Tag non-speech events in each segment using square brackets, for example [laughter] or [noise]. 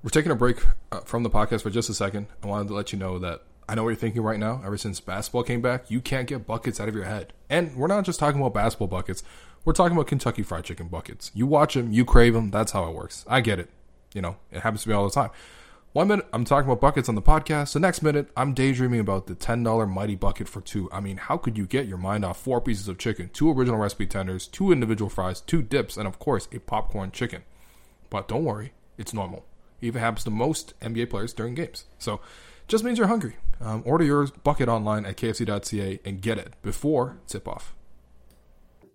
We're taking a break uh, from the podcast for just a second. I wanted to let you know that I know what you're thinking right now. Ever since basketball came back, you can't get buckets out of your head. And we're not just talking about basketball buckets. We're talking about Kentucky Fried Chicken buckets. You watch them, you crave them. That's how it works. I get it. You know, it happens to me all the time. One minute I'm talking about buckets on the podcast. The next minute I'm daydreaming about the $10 mighty bucket for two. I mean, how could you get your mind off four pieces of chicken, two original recipe tenders, two individual fries, two dips, and of course a popcorn chicken? But don't worry, it's normal. Even happens to most NBA players during games. So just means you're hungry. Um, order your bucket online at kfc.ca and get it before tip off.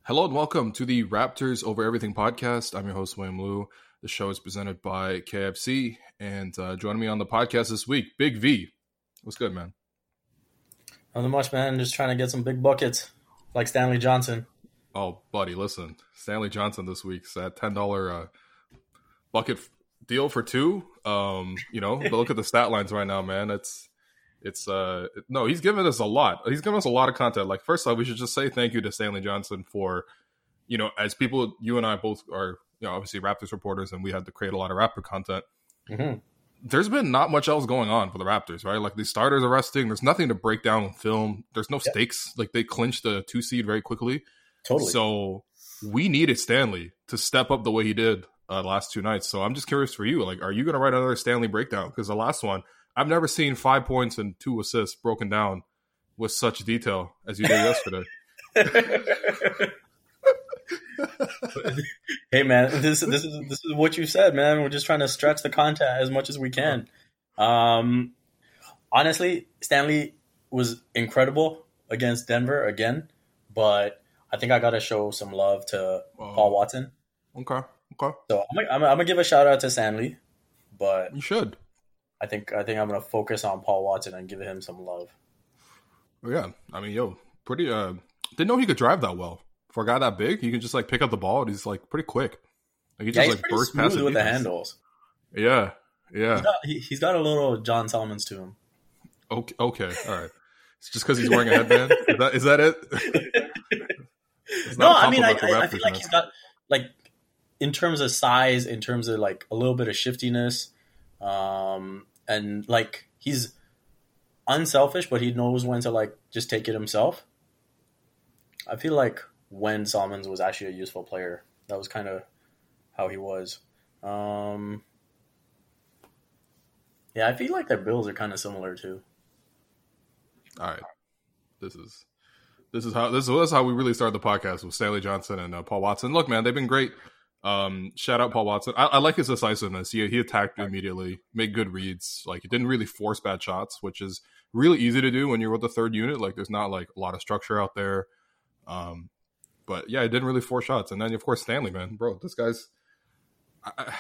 Hello and welcome to the Raptors Over Everything podcast. I'm your host, William Lou. The show is presented by KFC. And uh, joining me on the podcast this week, Big V. What's good, man? Nothing much, man. Just trying to get some big buckets like Stanley Johnson. Oh, buddy, listen. Stanley Johnson this week's that $10 uh, bucket deal for two. Um, you know, but look at the stat lines right now, man. It's it's uh no, he's given us a lot. He's given us a lot of content. Like first off, we should just say thank you to Stanley Johnson for, you know, as people, you and I both are, you know, obviously Raptors reporters, and we had to create a lot of Raptor content. Mm-hmm. There's been not much else going on for the Raptors, right? Like the starters are resting. There's nothing to break down with film. There's no yep. stakes. Like they clinched the two seed very quickly. Totally. So we needed Stanley to step up the way he did uh, last two nights. So I'm just curious for you. Like, are you going to write another Stanley breakdown? Because the last one, I've never seen five points and two assists broken down with such detail as you did [laughs] yesterday. hey man, this this is this is what you said, man. We're just trying to stretch the content as much as we can. Um, honestly, Stanley was incredible against Denver again, but I think I got to show some love to Paul Watson. Okay. Okay. So I'm, I'm, I'm, gonna give a shout out to Stanley, but you should. I think I think I'm gonna focus on Paul Watson and give him some love. Oh, yeah, I mean, yo, pretty. Uh, didn't know he could drive that well for a guy that big. He can just like pick up the ball and he's like pretty quick. Like, he just yeah, like burst past with the handles. Yeah, yeah. He's got, he, has got a little John Salmons to him. Okay, okay, all right. It's just because he's wearing a headband. is that is that it? [laughs] no, I mean, I, I, I feel like he's got like in terms of size, in terms of like a little bit of shiftiness, um, and like he's unselfish, but he knows when to like just take it himself. I feel like when Salmons was actually a useful player, that was kind of how he was. Um, yeah, I feel like their bills are kind of similar too. All right, this is this is how this is, how we really started the podcast with Stanley Johnson and uh, Paul Watson. Look, man, they've been great. Um, shout out Paul Watson. I, I like his decisiveness. He he attacked immediately, made good reads. Like he didn't really force bad shots, which is really easy to do when you're with the third unit. Like there's not like a lot of structure out there. Um, but yeah, it didn't really force shots. And then of course Stanley, man, bro, this guy's. I,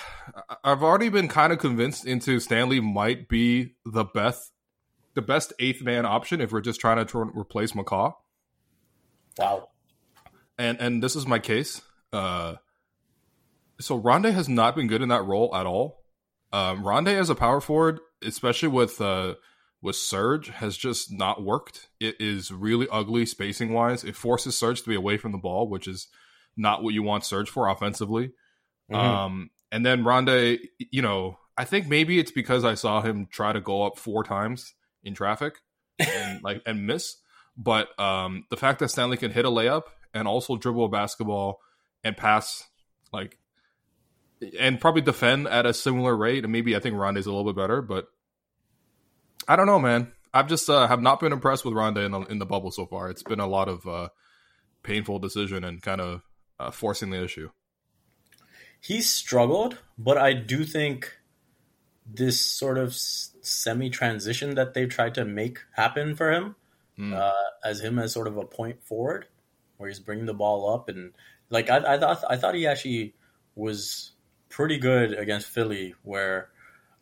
have already been kind of convinced into Stanley might be the best, the best eighth man option if we're just trying to tr- replace McCaw. Wow. And and this is my case. Uh, so Rondae has not been good in that role at all. Um, Rondae as a power forward, especially with uh, with Serge, has just not worked. It is really ugly spacing wise. It forces Serge to be away from the ball, which is not what you want Serge for offensively. Mm-hmm. Um, and then Rondae, you know, I think maybe it's because I saw him try to go up four times in traffic and [laughs] like and miss. But um, the fact that Stanley can hit a layup and also dribble a basketball and pass like and probably defend at a similar rate. And maybe I think Rondae's a little bit better, but I don't know, man. I've just uh, have not been impressed with Rondae in the, in the bubble so far. It's been a lot of uh, painful decision and kind of uh, forcing the issue. He's struggled, but I do think this sort of semi transition that they've tried to make happen for him, mm. as him as sort of a point forward, where he's bringing the ball up and like I, I thought I thought he actually was pretty good against Philly, where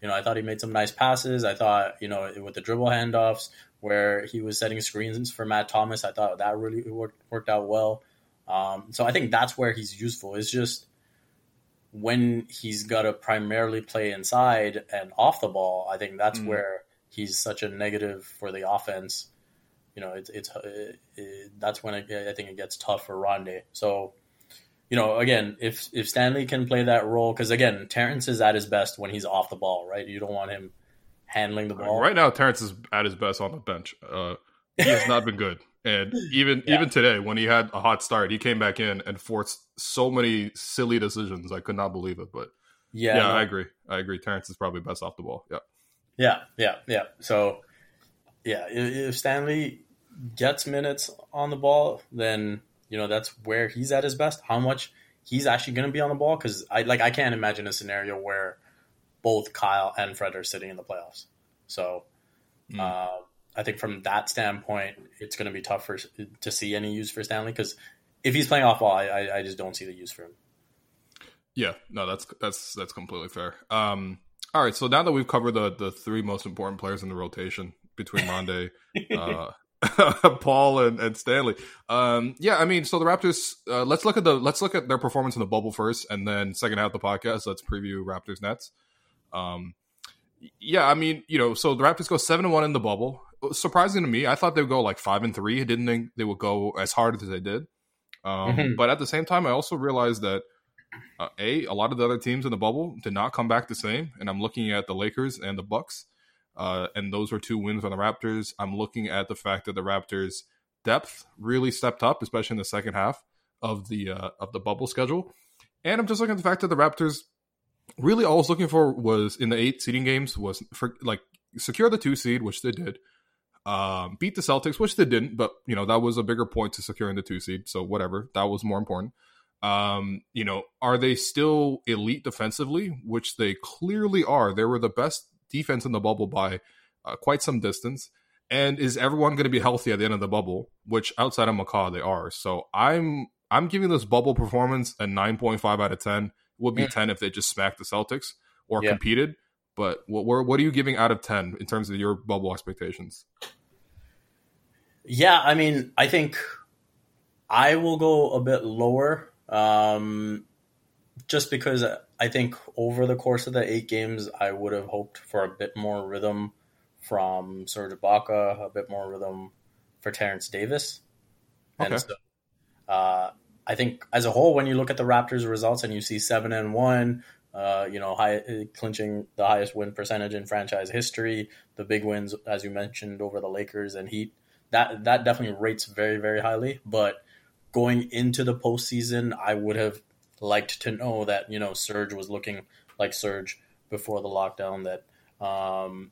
You know, I thought he made some nice passes. I thought, you know, with the dribble handoffs where he was setting screens for Matt Thomas, I thought that really worked, worked out well. Um, so I think that's where he's useful. It's just when he's got to primarily play inside and off the ball, I think that's mm. where he's such a negative for the offense. You know, it's it's it, it, that's when it, I think it gets tough for Rondae. So, you know, again, if if Stanley can play that role, because again, Terrence is at his best when he's off the ball, right? You don't want him handling the ball. Right now, Terrence is at his best on the bench. Uh, he has not been good. [laughs] And even yeah. even today, when he had a hot start, he came back in and forced so many silly decisions. I could not believe it. But yeah, yeah, no. I agree. I agree. Terrence is probably best off the ball. Yeah, yeah, yeah, yeah. So yeah, if Stanley gets minutes on the ball, then you know that's where he's at his best. How much he's actually going to be on the ball? Because I like I can't imagine a scenario where both Kyle and Fred are sitting in the playoffs. So. Mm. Uh, I think from that standpoint, it's going to be tough for to see any use for Stanley because if he's playing off ball, I, I just don't see the use for him. Yeah, no, that's that's that's completely fair. Um, all right, so now that we've covered the the three most important players in the rotation between Rondae, [laughs] uh, [laughs] Paul and, and Stanley. Um, yeah, I mean, so the Raptors. Uh, let's look at the let's look at their performance in the bubble first, and then second out the podcast. Let's preview Raptors Nets. Um, yeah, I mean, you know, so the Raptors go seven and one in the bubble surprising to me. I thought they would go like five and three. I didn't think they would go as hard as they did. Um, mm-hmm. But at the same time, I also realized that uh, a a lot of the other teams in the bubble did not come back the same. And I'm looking at the Lakers and the Bucks, uh, and those were two wins on the Raptors. I'm looking at the fact that the Raptors' depth really stepped up, especially in the second half of the uh, of the bubble schedule. And I'm just looking at the fact that the Raptors really all I was looking for was in the eight seeding games was for like secure the two seed, which they did um, beat the Celtics, which they didn't, but you know that was a bigger point to securing the two seed. So whatever, that was more important. Um, you know, are they still elite defensively? Which they clearly are. They were the best defense in the bubble by uh, quite some distance. And is everyone going to be healthy at the end of the bubble? Which outside of McCaw, they are. So I'm I'm giving this bubble performance a 9.5 out of 10. Would be yeah. 10 if they just smacked the Celtics or yeah. competed. But what what are you giving out of ten in terms of your bubble expectations? Yeah, I mean, I think I will go a bit lower, um, just because I think over the course of the eight games, I would have hoped for a bit more rhythm from Serge Ibaka, a bit more rhythm for Terrence Davis, okay. and so uh, I think as a whole, when you look at the Raptors' results and you see seven and one, uh, you know, high, clinching the highest win percentage in franchise history. The big wins, as you mentioned, over the Lakers and Heat. That that definitely rates very very highly. But going into the postseason, I would have liked to know that you know Serge was looking like Serge before the lockdown. That um,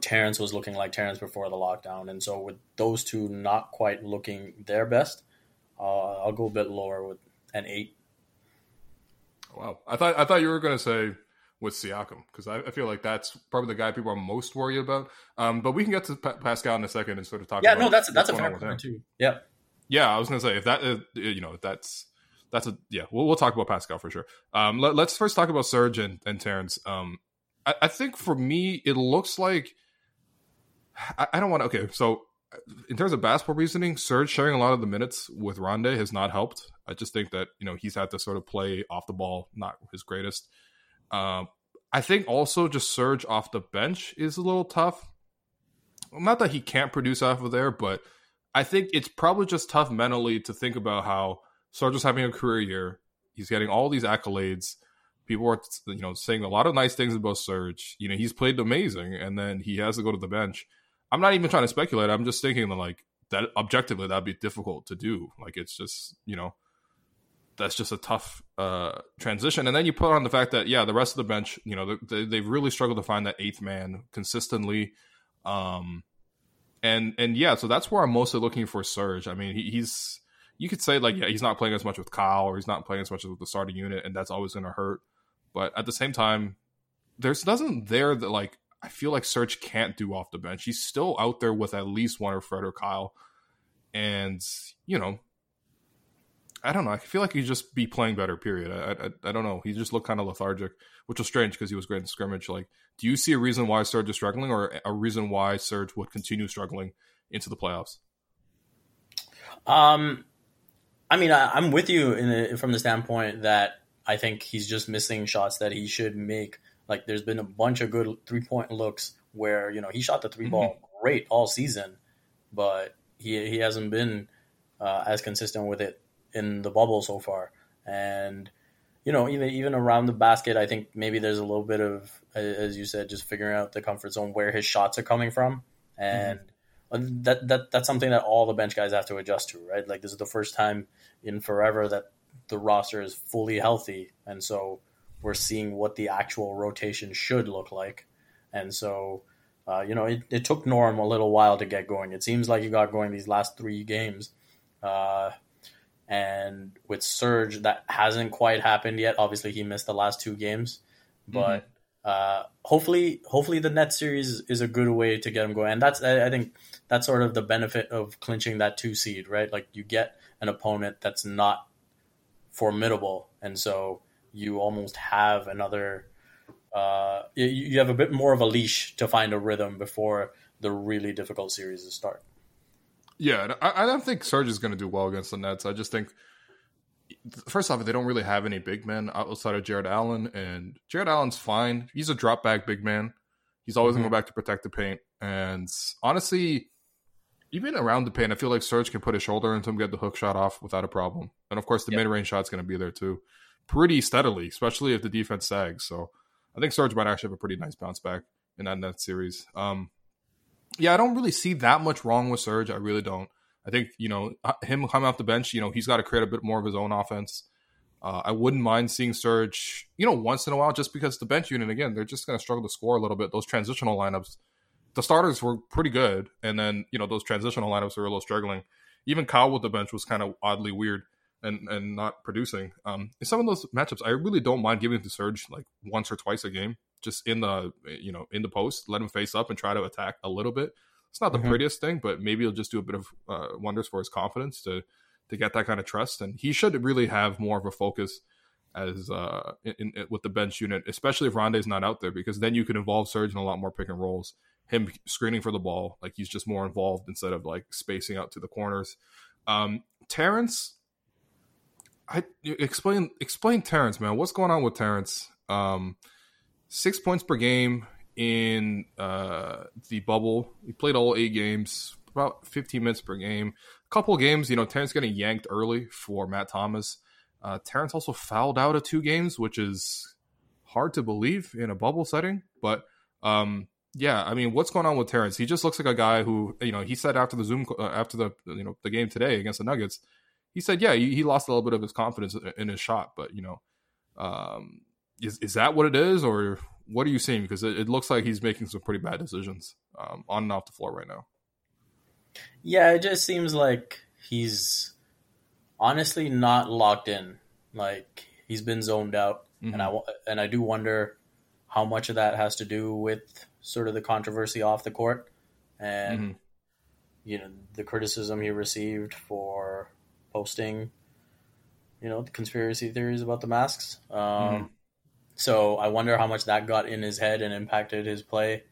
Terrence was looking like Terrence before the lockdown. And so with those two not quite looking their best, uh, I'll go a bit lower with an eight. Wow, I thought I thought you were going to say with Siakam because I, I, feel like that's probably the guy people are most worried about. Um, but we can get to pa- Pascal in a second and sort of talk. About that. Yeah, no, that's that's a fair point too. Yeah, yeah, I was going to say if that is, you know that's that's a yeah we'll, we'll talk about Pascal for sure. Um, let, us first talk about Serge and, and Terrence. Um, I, I think for me it looks like I, I don't want to. Okay, so in terms of basketball reasoning, Serge sharing a lot of the minutes with Rondae has not helped. I just think that you know he's had to sort of play off the ball, not his greatest. Um, I think also just Serge off the bench is a little tough. Not that he can't produce off of there, but I think it's probably just tough mentally to think about how Serge is having a career year. He's getting all these accolades. People are, you know, saying a lot of nice things about Serge. You know, he's played amazing, and then he has to go to the bench I'm not even trying to speculate. I'm just thinking that like that objectively that'd be difficult to do. Like it's just you know that's just a tough uh, transition. And then you put on the fact that yeah, the rest of the bench, you know, they, they've really struggled to find that eighth man consistently. Um, and and yeah, so that's where I'm mostly looking for Serge. I mean, he, he's you could say like yeah, he's not playing as much with Kyle or he's not playing as much with the starting unit, and that's always going to hurt. But at the same time, there's nothing there that like I feel like Serge can't do off the bench. He's still out there with at least one or Fred or Kyle. And, you know, I don't know. I feel like he'd just be playing better. Period. I I, I don't know. He just looked kind of lethargic, which was strange because he was great in scrimmage. Like, do you see a reason why Serge is struggling, or a reason why Serge would continue struggling into the playoffs? Um, I mean, I, am with you the, from the standpoint that I think he's just missing shots that he should make. Like, there's been a bunch of good three point looks where you know he shot the 3 mm-hmm. ball great all season, but he he hasn't been uh, as consistent with it in the bubble so far. And you know, even even around the basket, I think maybe there's a little bit of, as you said, just figuring out the comfort zone where his shots are coming from, and mm-hmm. That that that's something that all the bench guys have to adjust to, right? Like this is the first time in forever that the roster is fully healthy, and so we're seeing what the actual rotation should look like, and so. Uh, you know, it, it took Norm a little while to get going. It seems like he got going these last three games, uh, and with Serge, that hasn't quite happened yet. Obviously, he missed the last two games, but mm-hmm. Uh, hopefully, hopefully the net series is a good way to get them going. And that's I, I think that's sort of the benefit of clinching that two seed, right? Like you get an opponent that's not formidable, and so you almost have another. Uh, you, you have a bit more of a leash to find a rhythm before the really difficult series to start. Yeah, I, I don't think Serge is going to do well against the Nets. I just think, first off, they don't really have any big men outside of Jarrett Allen, and Jarrett Allen's fine. He's a drop back big man. He's always mm-hmm. going to go back to protect the paint. And honestly, even around the paint, I feel like Serge can put his shoulder into him, get the hook shot off without a problem. And of course, the yep. mid range shot's going to be there too, pretty steadily, especially if the defense sags. So I think Serge might actually have a pretty nice bounce back in that net series. Um, yeah, I don't really see that much wrong with Serge. I really don't. I think you know him coming off the bench. You know he's got to create a bit more of his own offense. Uh, I wouldn't mind seeing Serge, you know, once in a while, just because the bench unit again they're just going to struggle to score a little bit. Those transitional lineups, the starters were pretty good, and then you know those transitional lineups were a little struggling. Even Kyle with the bench was kind of oddly weird and and not producing. Um, in some of those matchups, I really don't mind giving to Serge like once or twice a game just in the you know in the post, let him face up and try to attack a little bit. It's not the mm-hmm. prettiest thing, but maybe he'll just do a bit of uh, wonders for his confidence to to get that kind of trust. And he should really have more of a focus as uh, in, in, with the bench unit, especially if Rondae's not out there, because then you can involve Serge in a lot more pick and rolls. Him screening for the ball, like he's just more involved instead of like spacing out to the corners. Um, Terrence, I explain explain Terrence, man. What's going on with Terrence? Um, six points per game in uh, the bubble. He played all eight games, about 15 minutes per game. A couple games, you know, Terrence getting yanked early for Matt Thomas. Uh, Terrence also fouled out of two games, which is hard to believe in a bubble setting. But um, yeah, I mean, what's going on with Terrence? He just looks like a guy who, you know, he said after the Zoom, uh, after the you know the game today against the Nuggets, he said, yeah, he, he lost a little bit of his confidence in his shot, but you know, um, is is that what it is, or what are you seeing? Because it, it looks like he's making some pretty bad decisions um, on and off the floor right now. Yeah, it just seems like he's honestly not locked in. Like he's been zoned out, mm-hmm. and I and I do wonder how much of that has to do with sort of the controversy off the court and mm-hmm. you know the criticism he received for posting you know the conspiracy theories about the masks. Um, mm-hmm. So I wonder how much that got in his head and impacted his play.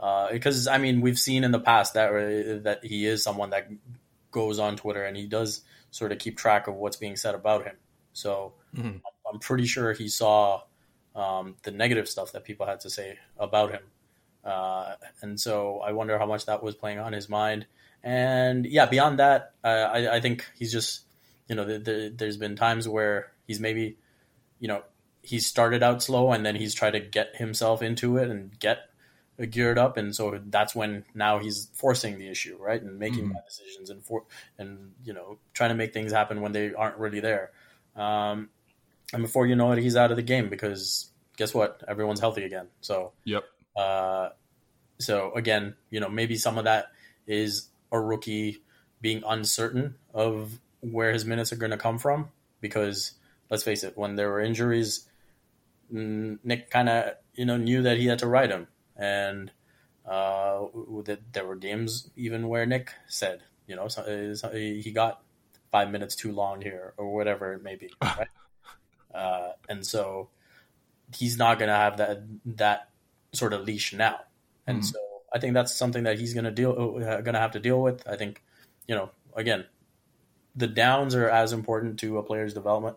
Uh, because I mean, we've seen in the past that uh, that he is someone that goes on Twitter and he does sort of keep track of what's being said about him. So mm-hmm. I'm pretty sure he saw um, the negative stuff that people had to say about him. Uh, and so I wonder how much that was playing on his mind. And yeah, beyond that, uh, I, I, think he's just, you know, the, the, there's been times where he's maybe, you know, he started out slow and then he's tried to get himself into it and get geared up and so that's when now he's forcing the issue right and making mm-hmm. bad decisions and for and you know trying to make things happen when they aren't really there. Um, and before you know it he's out of the game because guess what? Everyone's healthy again. So yep. uh, so again you know maybe some of that is a rookie being uncertain of where his minutes are going to come from because let's face it when there were injuries Nick kind of you know knew that he had to ride him, and uh, that there were games even where Nick said you know so, he got five minutes too long here or whatever it may be, [laughs] right? uh, and so he's not going to have that that sort of leash now, and mm. so I think that's something that he's going to deal uh, going to have to deal with. I think, you know, again, the downs are as important to a player's development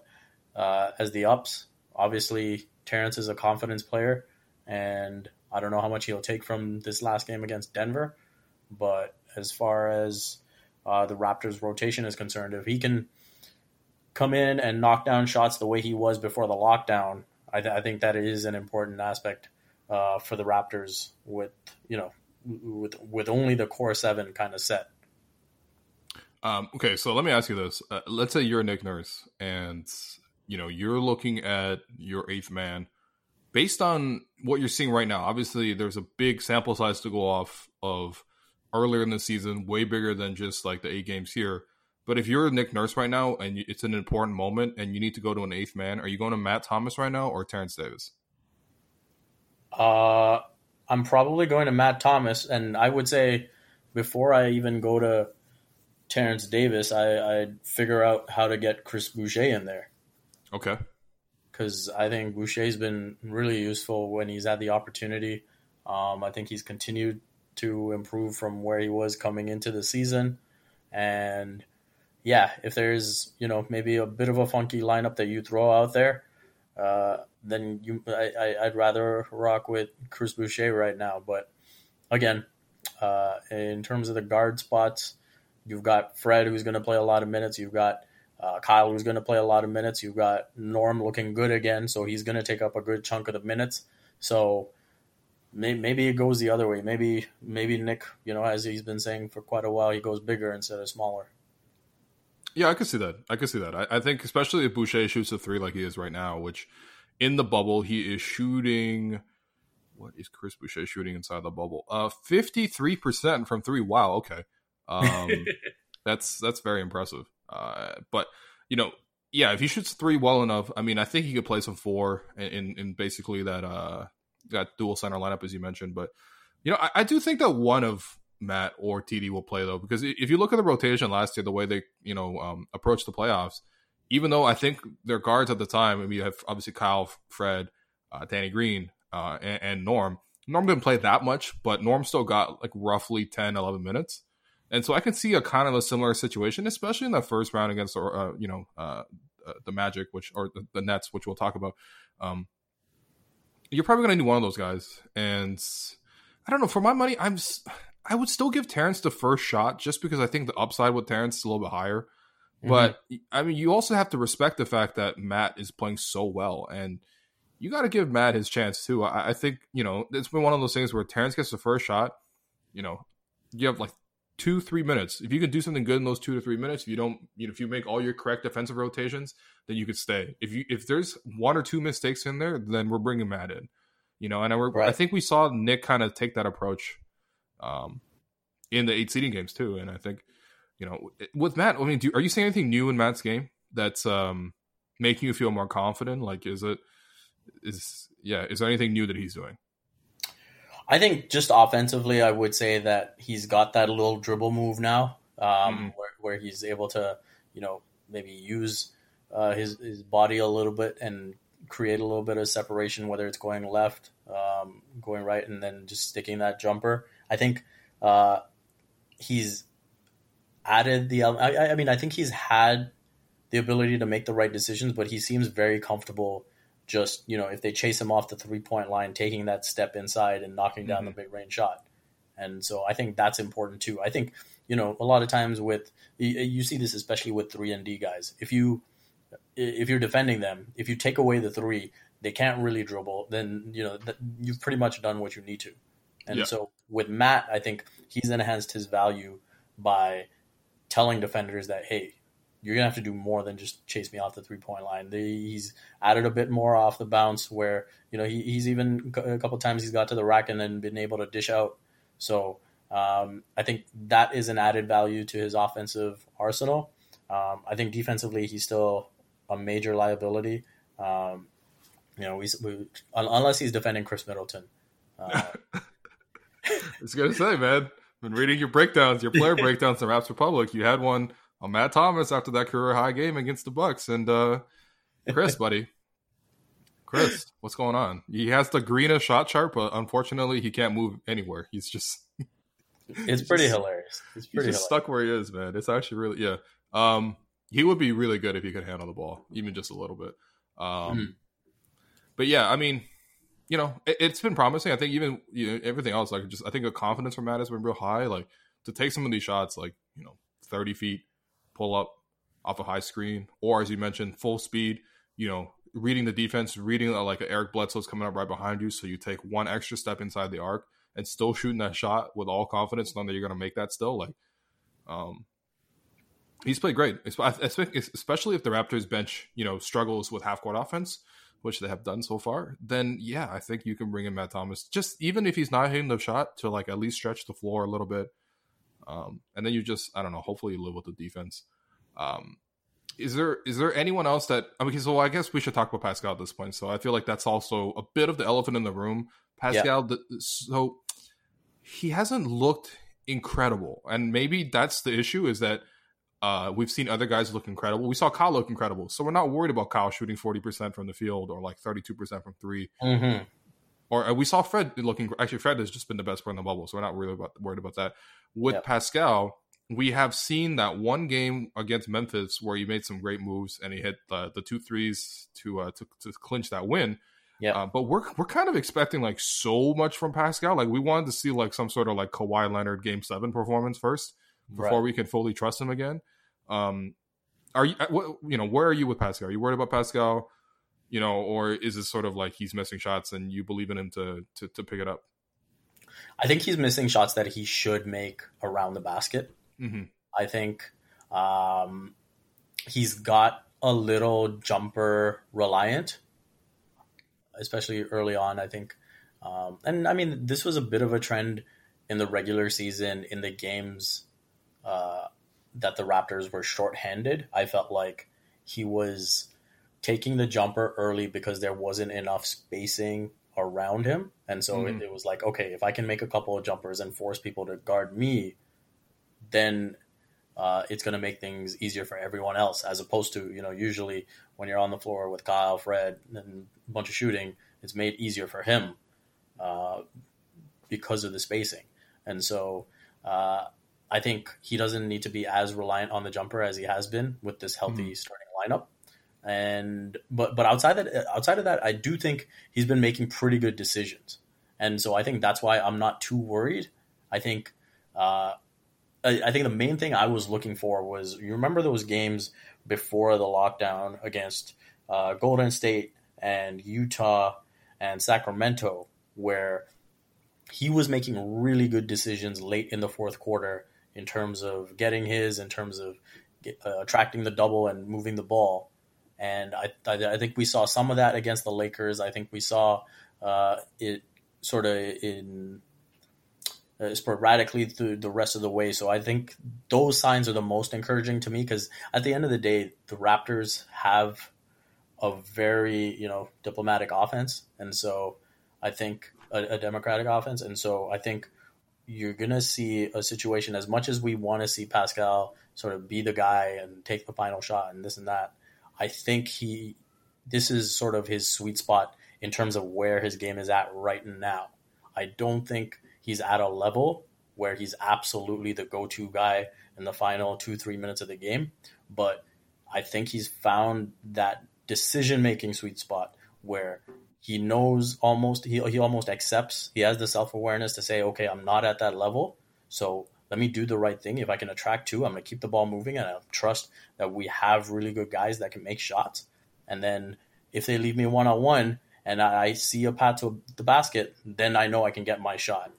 uh, as the ups. Obviously, Terrence is a confidence player, and I don't know how much he'll take from this last game against Denver. But as far as uh, the Raptors' rotation is concerned, if he can come in and knock down shots the way he was before the lockdown, I, th- I think that is an important aspect uh, for the Raptors. With you know, with with only the core seven kind of set. Um, okay, so let me ask you this: uh, Let's say you're Nick Nurse, and you know you're looking at your eighth man. Based on what you're seeing right now, obviously there's a big sample size to go off of earlier in the season, way bigger than just like the eight games here. But if you're Nick Nurse right now and it's an important moment and you need to go to an eighth man, are you going to Matt Thomas right now or Terrence Davis? Uh, I'm probably going to Matt Thomas, and I would say before I even go to Terrence Davis, I, I'd figure out how to get Chris Boucher in there. Okay. Because I think Boucher's been really useful when he's had the opportunity. Um, I think he's continued to improve from where he was coming into the season. And yeah, if there's you know maybe a bit of a funky lineup that you throw out there, uh, then you I, I, would rather rock with Chris Boucher right now. But again, uh, in terms of the guard spots, you've got Fred who's going to play a lot of minutes. You've got uh, Kyle who's going to play a lot of minutes. You've got Norm looking good again, so he's going to take up a good chunk of the minutes. So maybe it goes the other way. Maybe maybe Nick, you know, as he's been saying for quite a while, he goes bigger instead of smaller. Yeah, I could see that. I could see that. I, I, think especially if Boucher shoots a three like he is right now, which in the bubble he is shooting. What is Chris Boucher shooting inside the bubble? Uh, fifty three percent from three. Wow. Okay, um, [laughs] that's that's very impressive. Uh, but you know, yeah, if he shoots three well enough, I mean, I think he could play some four in in basically that uh that dual center lineup as you mentioned. But you know, I, I do think that one of Matt or TD will play though, because if you look at the rotation last year, the way they you know um, approached the playoffs, even though I think their guards at the time, I mean, you have obviously Kyle, Fred, uh, Danny Green, uh, and, and, Norm. Norm didn't play that much, but Norm still got like roughly 10, 11 minutes. And so I can see a kind of a similar situation, especially in the first round against, uh, you know, uh, uh, the Magic, which or the, the, Nets, which we'll talk about. Um, you're probably going to need one of those guys. And I don't know. For my money, I'm I would still give Terrence the first shot just because I think the upside with Terrence is a little bit higher. Mm-hmm. But I mean, you also have to respect the fact that Matt is playing so well, and you got to give Matt his chance too. I, I, think you know it's been one of those things where Terrence gets the first shot. You know, you have like two, three minutes. If you can do something good in those two to three minutes, if you don't, you know, if you make all your correct defensive rotations, then you could stay. If you if there's one or two mistakes in there, then we're bringing Matt in. You know, and I, right. I think we saw Nick kind of take that approach um, in the eight seeding games too. And I think you know, with Matt, I mean, do, are you seeing anything new in Matt's game that's um, making you feel more confident? Like, is it is yeah? Is there anything new that he's doing? I think just offensively, I would say that he's got that little dribble move now, um, mm-hmm. where, where, he's able to, you know, maybe use uh, his his body a little bit and create a little bit of separation, whether it's going left, um, going right, and then just sticking that jumper. I think uh, he's added the. I, I mean, I think he's had the ability to make the right decisions, but he seems very comfortable. Just you know, if they chase him off the three point line, taking that step inside and knocking down mm-hmm. the big range shot. And so I think that's important too. I think you know a lot of times with you see this especially with three and D guys. If you if you're defending them, if you take away the three, they can't really dribble. Then you know you've pretty much done what you need to. And yeah. so with Matt, I think he's enhanced his value by telling defenders that hey, you're gonna have to do more than just chase me off the three point line. He's added a bit more off the bounce, where you know he, he's even a couple times he's got to the rack and then been able to dish out. So um, I think that is an added value to his offensive arsenal. Um, I think defensively he's still a major liability. Um, you know, we, we, unless he's defending Khris Middleton. Uh, [laughs] I was gonna say, man been reading your breakdowns, your player [laughs] breakdowns in Raps Republic. You had one on Matt Thomas after that career high game against the Bucks. And uh, Khris, buddy, [laughs] Khris, what's going on? He has the greenest shot chart, but unfortunately, he can't move anywhere. He's just. [laughs] It's pretty just, hilarious. It's pretty he's just stuck where he is, man. It's actually really yeah. Um, he would be really good if he could handle the ball, even just a little bit. Um, mm-hmm. but yeah, I mean, you know, it, has been promising. I think even you know, everything else, like just I think the confidence from Matt has been real high. Like to take some of these shots, like you know, thirty feet, pull up off a high screen, or as you mentioned, full speed. You know, reading the defense, reading uh, like Eric Bledsoe's coming up right behind you, so you take one extra step inside the arc and still shooting that shot with all confidence, knowing that you're going to make that still. Like, um, he's played great, especially if the Raptors bench, you know, struggles with half court offense, which they have done so far. Then yeah, I think you can bring in Matt Thomas, just even if he's not hitting the shot to like at least stretch the floor a little bit. Um, and then you just I don't know. Hopefully you live with the defense. Um, is there is there anyone else that I mean? So I guess we should talk about Pascal at this point. So I feel like that's also a bit of the elephant in the room. Pascal, yeah. the, so he hasn't looked incredible, and maybe that's the issue. Is that uh, we've seen other guys look incredible. We saw Kyle look incredible, so we're not worried about Kyle shooting forty percent from the field or like thirty two percent from 3 mm-hmm. Or uh, we saw Fred looking. Actually, Fred has just been the best player in the bubble, so we're not really about, worried about that. With yep. Pascal, we have seen that one game against Memphis where he made some great moves and he hit the, the two threes to, uh, to to clinch that win. Yeah, uh, but we're we're kind of expecting like so much from Pascal. Like we wanted to see like some sort of like Kawhi Leonard Game Seven performance first before right. we can fully trust him again. Um, are you uh, what, you know where are you with Pascal? Are you worried about Pascal? You know, or is it sort of like he's missing shots and you believe in him to to, to pick it up? I think he's missing shots that he should make around the basket. Mm-hmm. I think um, he's got a little jumper reliant, especially early on. I think, um, and I mean, this was a bit of a trend in the regular season in the games uh, that the Raptors were shorthanded. I felt like he was taking the jumper early because there wasn't enough spacing around him. And so mm-hmm. it, it, was like, okay, if I can make a couple of jumpers and force people to guard me, then uh, it's going to make things easier for everyone else. As opposed to, you know, usually when you're on the floor with Kyle, Fred, and a bunch of shooting, it's made easier for him uh, because of the spacing. And so uh, I think he doesn't need to be as reliant on the jumper as he has been with this healthy mm-hmm. starting lineup. And but but outside that outside of that, I do think he's been making pretty good decisions, and so I think that's why I'm not too worried. I think uh, I, think the main thing I was looking for was you remember those games before the lockdown against uh, Golden State and Utah and Sacramento, where he was making really good decisions late in the fourth quarter in terms of getting his, in terms of uh, attracting the double and moving the ball. And I, I, I, think we saw some of that against the Lakers. I think we saw uh, it sort of in uh, sporadically through the rest of the way. So I think those signs are the most encouraging to me because at the end of the day, the Raptors have a very you know diplomatic offense, and so I think a, a democratic offense, and so I think you're gonna see a situation as much as we want to see Pascal sort of be the guy and take the final shot and this and that. I think he this is sort of his sweet spot in terms of where his game is at right now. I don't think he's at a level where he's absolutely the go-to guy in the final 2-3 minutes of the game, but I think he's found that decision-making sweet spot where he knows almost he, he almost accepts he has the self-awareness to say okay i'm not at that level. So let me do the right thing. If i can attract two i'm going to keep the ball moving and i trust that we have really good guys that can make shots. And then if they leave me one-on-one and i see a path to the basket then i know i can get my shot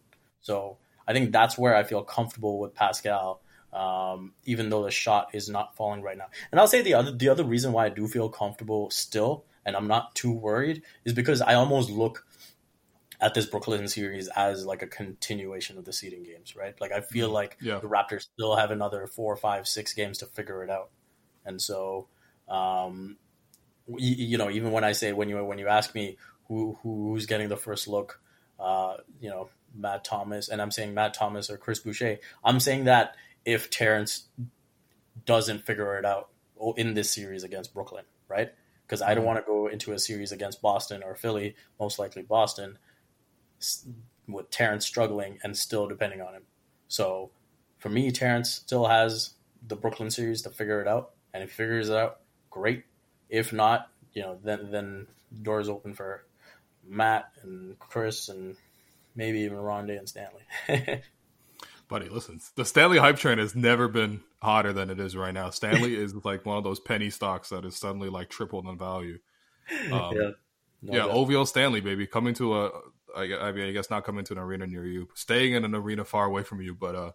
so i think that's where i feel comfortable with pascal um, even though the shot is not falling right now and i'll say the other the other reason why i do feel comfortable still and I'm not too worried is because I almost look at this Brooklyn series as like a continuation of the seeding games, right? Like I feel mm-hmm. like yeah. the Raptors still have another four, five, six games to figure it out, and so um, you, you know, even when I say when you when you ask me who, who who's getting the first look, uh, you know, Matt Thomas, and I'm saying Matt Thomas or Chris Boucher, I'm saying that if Terrence doesn't figure it out in this series against Brooklyn, right? Because I don't mm-hmm. want to go into a series against Boston or Philly, most likely Boston, with Terrence struggling and still depending on him. So for me, Terrence still has the Brooklyn series to figure it out, and if he figures it out, great. If not, you know, then then doors open for Matt and Chris and maybe even Rondae and Stanley. [laughs] Buddy, listen, the Stanley hype train has never been hotter than it is right now. Stanley [laughs] is like one of those penny stocks that is suddenly like tripled in value. Um, yeah, no yeah, OVO Stanley, baby, coming to a, I, I mean, I guess not coming to an arena near you, staying in an arena far away from you, but uh,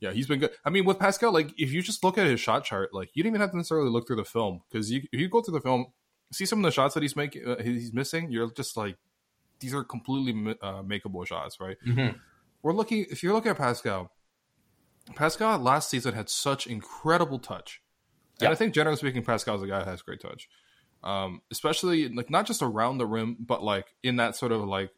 yeah, he's been good. I mean, with Pascal, like if you just look at his shot chart, like you don't even have to necessarily look through the film because you if you go through the film, see some of the shots that he's making, uh, he's missing. You're just like, these are completely uh, makeable shots, right? Mm-hmm. We're looking. If you're looking at Pascal, Pascal last season had such incredible touch, and I think generally speaking, Pascal is a guy that has great touch, um, especially like not just around the rim, but like in that sort of like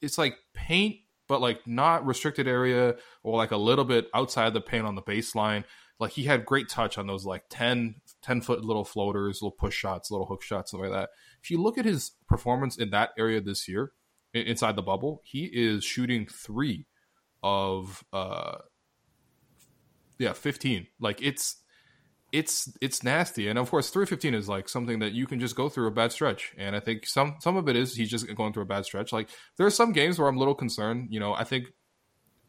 it's like paint but like not restricted area or like a little bit outside the paint on the baseline. Like he had great touch on those like 10, 10 foot little floaters, little push shots, little hook shots, stuff like that. If you look at his performance in that area this year, inside the bubble, he is shooting three of uh yeah, 15. Like it's it's it's nasty. And of course, 315 is like something that you can just go through a bad stretch. And I think some some of it is he's just going through a bad stretch. Like there are some games where I'm a little concerned. You know, I think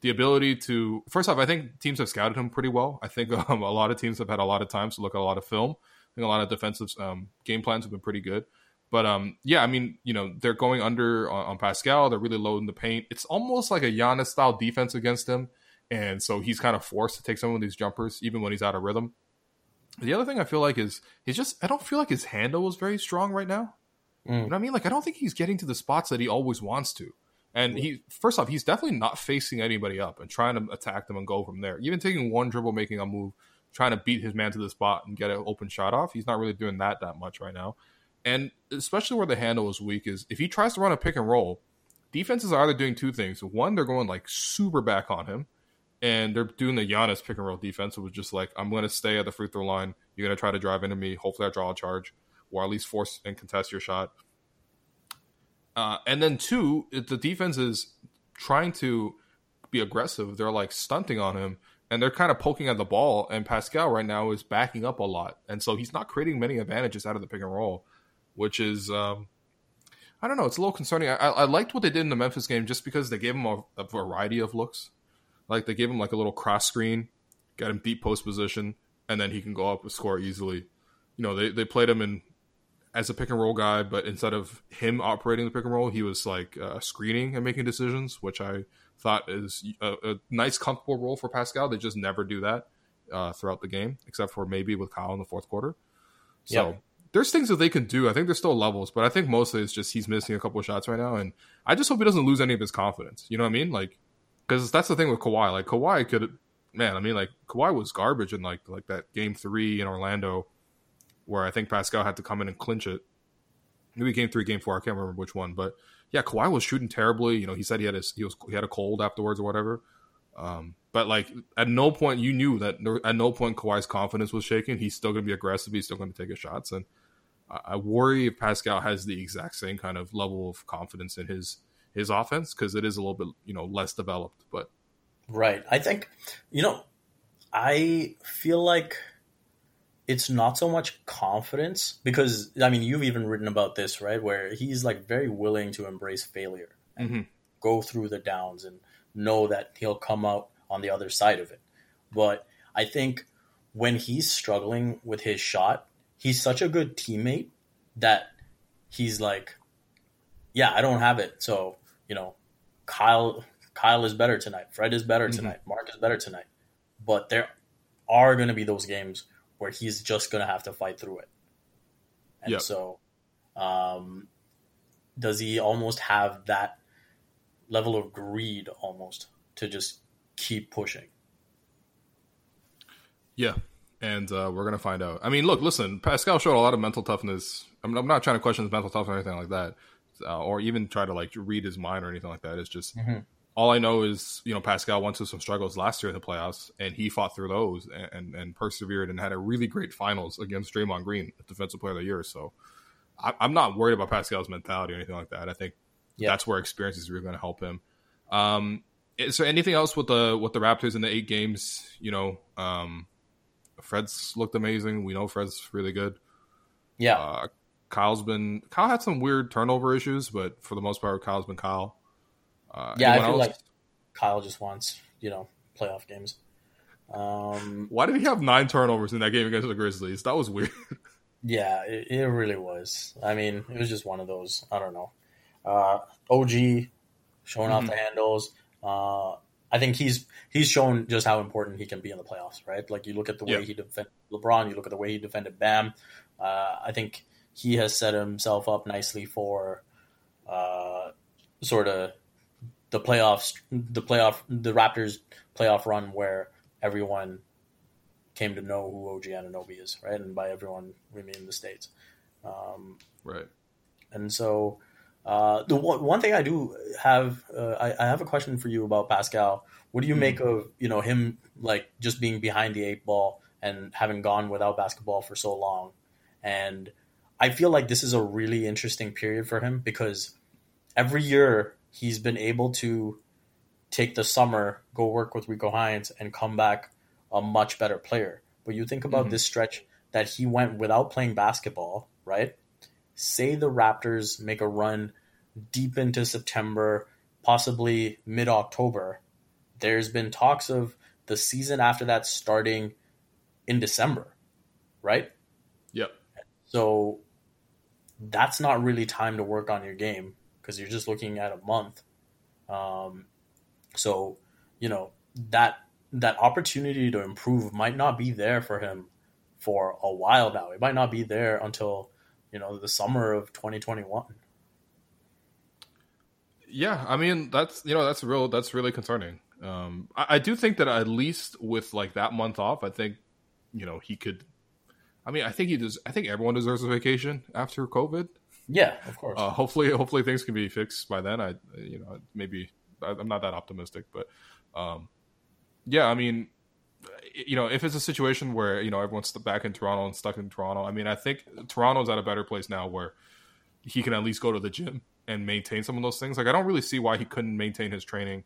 the ability to first off, I think teams have scouted him pretty well. I think [laughs] um, a lot of teams have had a lot of time to look at a lot of film. I think a lot of defensive um, game plans have been pretty good. But um, yeah, I mean, you know, they're going under on, on Pascal. They're really loading the paint. It's almost like a Giannis style defense against him, and so he's kind of forced to take some of these jumpers, even when he's out of rhythm. The other thing I feel like is he's just I don't feel like his handle is very strong right now. Mm. You know what I mean? Like I don't think he's getting to the spots that he always wants to. And he first off, he's definitely not facing anybody up and trying to attack them and go from there. Even taking one dribble, making a move, trying to beat his man to the spot and get an open shot off. He's not really doing that that much right now. And especially where the handle is weak is if he tries to run a pick and roll, defenses are either doing two things. One, they're going like super back on him, and they're doing the Giannis pick and roll defense. It was just like, I'm going to stay at the free throw line. You're going to try to drive into me. Hopefully, I draw a charge, or at least force and contest your shot. Uh, and then two, the defense is trying to be aggressive. They're like stunting on him, and they're kind of poking at the ball. And Pascal right now is backing up a lot, and so he's not creating many advantages out of the pick and roll, which is. Um, I don't know. It's a little concerning. I, I, liked what they did in the Memphis game just because they gave him a, a variety of looks. Like they gave him like a little cross screen, got him deep post position, and then he can go up and score easily. You know, they, they played him in as a pick and roll guy, but instead of him operating the pick and roll, he was like uh, screening and making decisions, which I thought is a, a, nice, comfortable role for Pascal. They just never do that uh, throughout the game, except for maybe with Kyle in the fourth quarter. So yep. there's things that they can do. I think there's still levels, but I think mostly it's just he's missing a couple of shots right now, and I just hope he doesn't lose any of his confidence. You know what I mean? Like because that's the thing with Kawhi. Like Kawhi could, man. I mean, like Kawhi was garbage in like like that game three in Orlando, where I think Pascal had to come in and clinch it. Maybe game three, game four. I can't remember which one, but yeah, Kawhi was shooting terribly. You know, he said he had his he was he had a cold afterwards or whatever. Um, but like at no point you knew that at no point Kawhi's confidence was shaken. He's still going to be aggressive. He's still going to take his shots, and I, I worry if Pascal has the exact same kind of level of confidence in his his offense because it is a little bit you know less developed. But right, I think you know I feel like it's not so much confidence because I mean you've even written about this right where he's like very willing to embrace failure and mm-hmm. go through the downs and know that he'll come out on the other side of it. But I think when he's struggling with his shot, he's such a good teammate that he's like, yeah, I don't have it, so you know, Kyle Kyle is better tonight. Fred is better mm-hmm. tonight. Marc is better tonight. But there are going to be those games where he's just to have to fight through it. And yep. so, um, does he almost have that level of greed almost to just keep pushing? Yeah, and uh, we're gonna find out. I mean, look, listen, Pascal showed a lot of mental toughness. I'm, I'm not trying to question his mental toughness or anything like that uh, or even try to like read his mind or anything like that. It's just mm-hmm. All I know is you know Pascal went through some struggles last year in the playoffs, and he fought through those and, and, and persevered and had a really great finals against Draymond Green, Defensive Player of the Year. So I, am not worried about Pascal's mentality or anything like that. I think that's where experience is really going to help him. Um, there anything else with the with the Raptors in the eight games? You know, um, Fred's looked amazing. We know Fred's really good. Yeah. Uh, Kyle's been Kyle had some weird turnover issues, but for the most part, Kyle's been Kyle. Uh, yeah, I feel else? like Kyle just wants you know playoff games. Um, Why did he have nine turnovers in that game against the Grizzlies? That was weird. [laughs] yeah, it, it really was. I mean, it was just one of those. I don't know. Uh, OG showing mm-hmm. off the handles. Uh, I think he's he's shown just how important he can be in the playoffs, right? Like you look at the way yeah. he defended LeBron, you look at the way he defended Bam. Uh, I think he has set himself up nicely for uh, sort of the playoffs, the playoff, the Raptors playoff run where everyone came to know who OG Anunoby is, right? And by everyone, we mean the states, um, right? And so, uh, the one, one thing I do have, uh, I, I, have a question for you about Pascal. What do you mm-hmm. make of you know him like just being behind the eight ball and having gone without basketball for so long? And I feel like this is a really interesting period for him because every year he's been able to take the summer, go work with Rico Hines, and come back a much better player. But you think about mm-hmm. this stretch that he went without playing basketball, right? Say the Raptors make a run deep into September, possibly mid October. There's been talks of the season after that starting in December, right? Yep. So that's not really time to work on your game because you're just looking at a month. Um, so, you know, that that opportunity to improve might not be there for him for a while now. It might not be there until, you know, the summer of 2021. Yeah, I mean that's you know that's real that's really concerning. Um, I, I do think that at least with like that month off, I think you know he could I mean, I think he does. I think everyone deserves a vacation after COVID. Yeah, of course. Uh, hopefully, hopefully things can be fixed by then. I, you know, maybe I'm not that optimistic, but um, yeah, I mean, you know, if it's a situation where you know everyone's back in Toronto and stuck in Toronto, I mean, I think Toronto's at a better place now where he can at least go to the gym and maintain some of those things. Like, I don't really see why he couldn't maintain his training.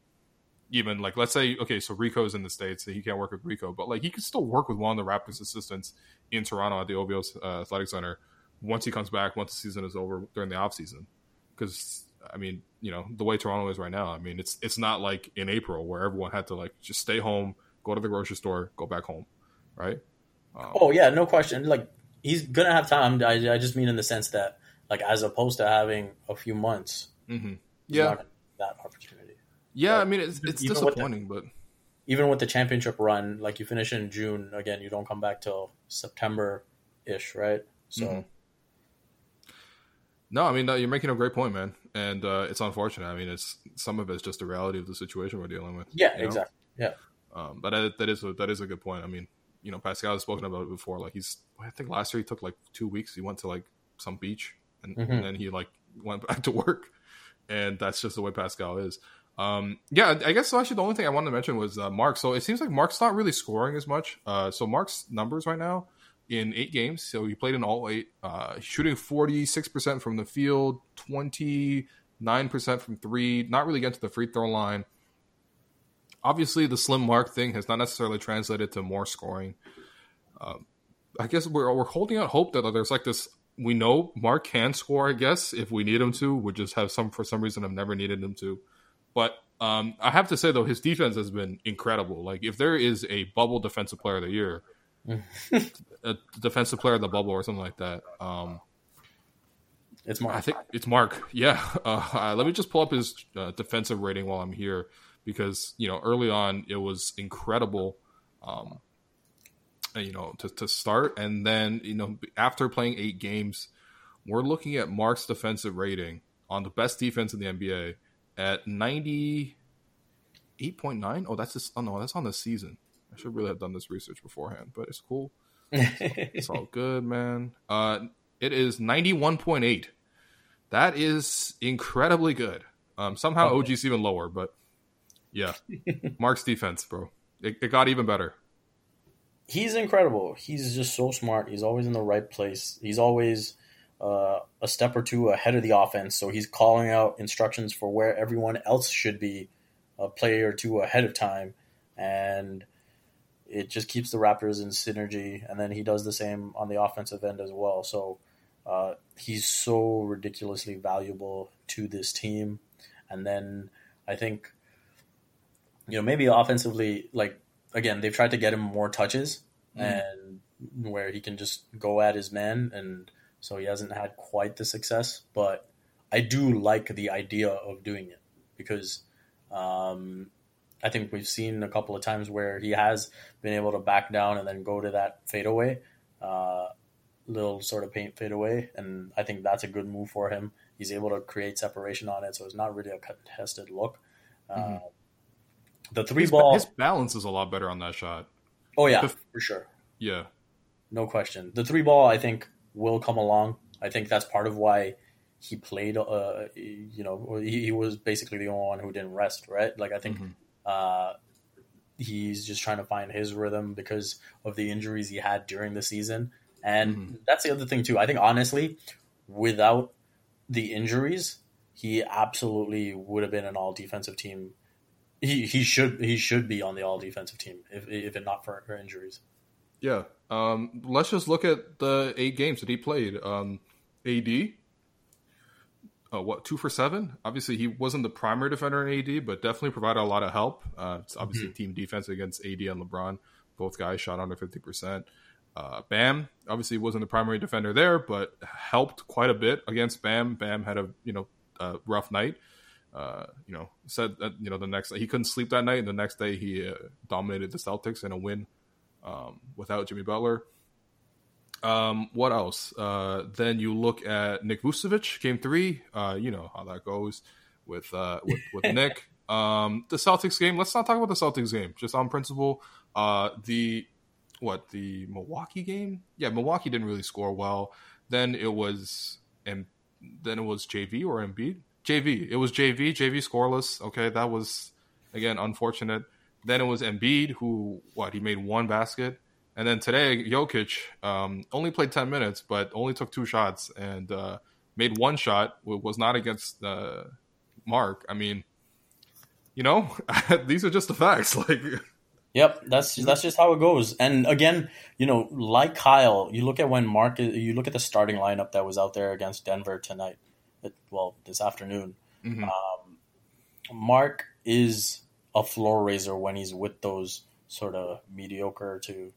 Even like, let's say, okay, so Rico's in the states, so he can't work with Rico, but like he could still work with one of the Raptors assistants in Toronto at the OVO uh, Athletic Center once he comes back, once the season is over during the off season. Because I mean, you know, the way Toronto is right now, I mean, it's it's not like in April where everyone had to like just stay home, go to the grocery store, go back home, right? Um, oh yeah, no question. Like he's gonna have time. I, I just mean in the sense that like as opposed to having a few months. Mm-hmm. Yeah, that opportunity. Yeah, I mean it's it's disappointing, the, but even with the championship run, like you finish in June again, you don't come back till September ish, right? So. Mm-hmm. No, I mean no, you're making a great point, man, and uh, it's unfortunate. I mean, it's some of it's just the reality of the situation we're dealing with. Yeah, exactly. Know? Yeah, um, but that, that is a, that is a good point. I mean, you know, Pascal has spoken about it before. Like he's, I think last year he took like two weeks. He went to like some beach, and, mm-hmm. and then he like went [laughs] back to work, and that's just the way Pascal is. Um, yeah, I guess actually the only thing I wanted to mention was uh, Marc. So it seems like Marc's not really scoring as much. Uh, so Marc's numbers right now in eight games, so he played in all eight, uh, shooting forty six percent from the field, twenty nine percent from three. Not really getting to the free throw line. Obviously, the slim Marc thing has not necessarily translated to more scoring. Um, I guess we're we're holding out hope that there's like this. We know Marc can score. I guess if we need him to, we just have some for some reason I've never needed him to. But um, I have to say though, his defense has been incredible. Like if there is a bubble defensive player of the year, [laughs] a defensive player of the bubble or something like that. Um, it's Marc. I think it's Marc. Yeah. Uh, let me just pull up his uh, defensive rating while I'm here because you know early on it was incredible. Um, you know to, to start and then you know after playing eight games we're looking at Marc's defensive rating on the best defense in the nba at 98.9. Oh, that's just, oh no, that's on the season. I should really have done this research beforehand, but it's cool. [laughs] it's all good, man. Uh, it is 91.8. That is incredibly good. Um, somehow okay. OG's even lower, but Yeah, Marc's defense, bro. It, it got even better. He's incredible. He's just so smart. He's always in the right place. He's always uh, a step or two ahead of the offense. So he's calling out instructions for where everyone else should be a play or two ahead of time. And it just keeps the Raptors in synergy. And then he does the same on the offensive end as well. So uh, he's so ridiculously valuable to this team. And then I think, you know, maybe offensively, like, again, they've tried to get him more touches mm. and where he can just go at his man. And so he hasn't had quite the success. But I do like the idea of doing it because um, I think we've seen a couple of times where he has been able to back down and then go to that fadeaway, uh, little sort of paint fadeaway, and I think that's a good move for him. He's able to create separation on it, so it's not really a contested look. Mm-hmm. Uh, the three his, ball, his balance is a lot better on that shot. Oh yeah, the, for sure. Yeah, no question. The three ball, I think, will come along. I think that's part of why he played. Uh, you know, he, he, was basically the only one who didn't rest. Right? Like I think. Mm-hmm. Uh, he's just trying to find his rhythm because of the injuries he had during the season. And mm-hmm. that's the other thing too. I think honestly, without the injuries, he absolutely would have been an all defensive team. He he should he should be on the all defensive team if if it not for, for injuries. Yeah. Um, let's just look at the eight games that he played. Um, AD, uh, what two for seven? Obviously, he wasn't the primary defender in AD, but definitely provided a lot of help. Uh, it's obviously mm-hmm. team defense against AD and LeBron. Both guys shot under fifty percent. Uh, Bam obviously wasn't the primary defender there, but helped quite a bit against Bam. Bam had a you know a rough night. Uh, you know, said that you know the next he couldn't sleep that night, and the next day he uh, dominated the Celtics in a win um, without Jimmy Butler. Um, what else? Uh, then you look at Nick Vucevic, game three. Uh, you know how that goes with uh, with, with [laughs] Nick. Um, the Celtics game. Let's not talk about the Celtics game. Just on principle. Uh, the what the Milwaukee game? Yeah, Milwaukee didn't really score well. Then it was and then it was JV or Embiid. JV. It was JV. JV scoreless. Okay, that was again unfortunate. Then it was Embiid who what he made one basket, and then today Jokic um, only played ten minutes, but only took two shots and uh, made one shot. Was not against uh, Marc. I mean, you know, [laughs] these are just the facts. [laughs] Like Yep, that's that's just how it goes. And again, you know, like Kyle, you look at when Marc, you look at the starting lineup that was out there against Denver tonight. Well, this afternoon, mm-hmm. um, Marc is a floor raiser when he's with those sort of mediocre to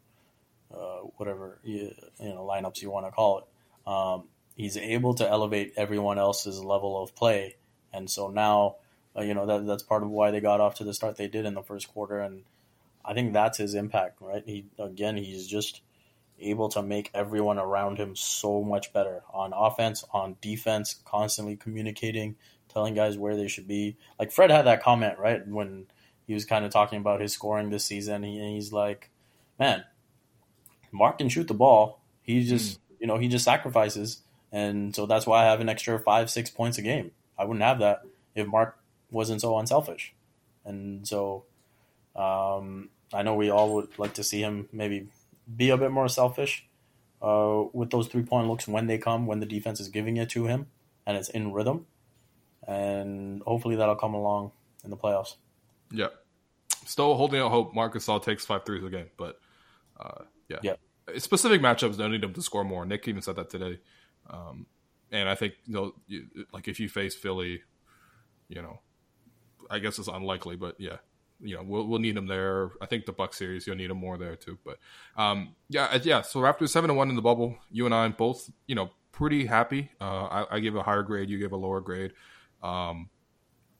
uh, whatever you, you, know lineups you want to call it. Um, he's able to elevate everyone else's level of play, and so now, uh, you know that that's part of why they got off to the start they did in the first quarter and I think that's his impact, right? He again, he's just able to make everyone around him so much better on offense, on defense, constantly communicating, telling guys where they should be. Like Fred had that comment right when he was kind of talking about his scoring this season. He, he's like, "Man, Marc can shoot the ball. He just, mm. you know, he just sacrifices, and so that's why I have an extra five, six points a game. I wouldn't have that if Marc wasn't so unselfish, and so." Um, I know we all would like to see him maybe be a bit more selfish uh, with those three point looks when they come, when the defense is giving it to him and it's in rhythm. And hopefully that'll come along in the playoffs. Yeah. Still holding out hope Marc Gasol takes five threes a game, but uh, yeah. yeah. Specific matchups don't need them to score more. Nick even said that today. Um, and I think, you know, you, like if you face Philly, you know, I guess it's unlikely, but yeah, you know we'll, we'll need them there. I think the Buck series you'll need them more there too. But um, yeah, yeah. So Raptors seven and one in the bubble. You and I both you know pretty happy. Uh, I, I gave a higher grade. You give a lower grade. Um,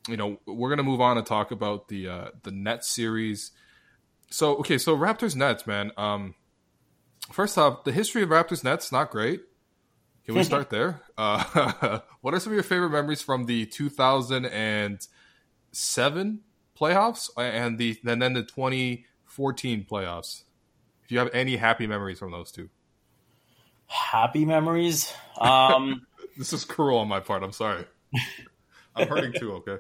you know we're gonna move on and talk about the uh, the Nets series. So okay, so Raptors Nets, man. Um, first off, the history of Raptors Nets not great. Can we start there? [laughs] Uh, [laughs] what are some of your favorite memories from the 2007 playoffs and the and then the 2014 playoffs. If you have any happy memories from those two, happy memories. Um, [laughs] this is cruel on my part. I'm sorry. I'm hurting too. Okay.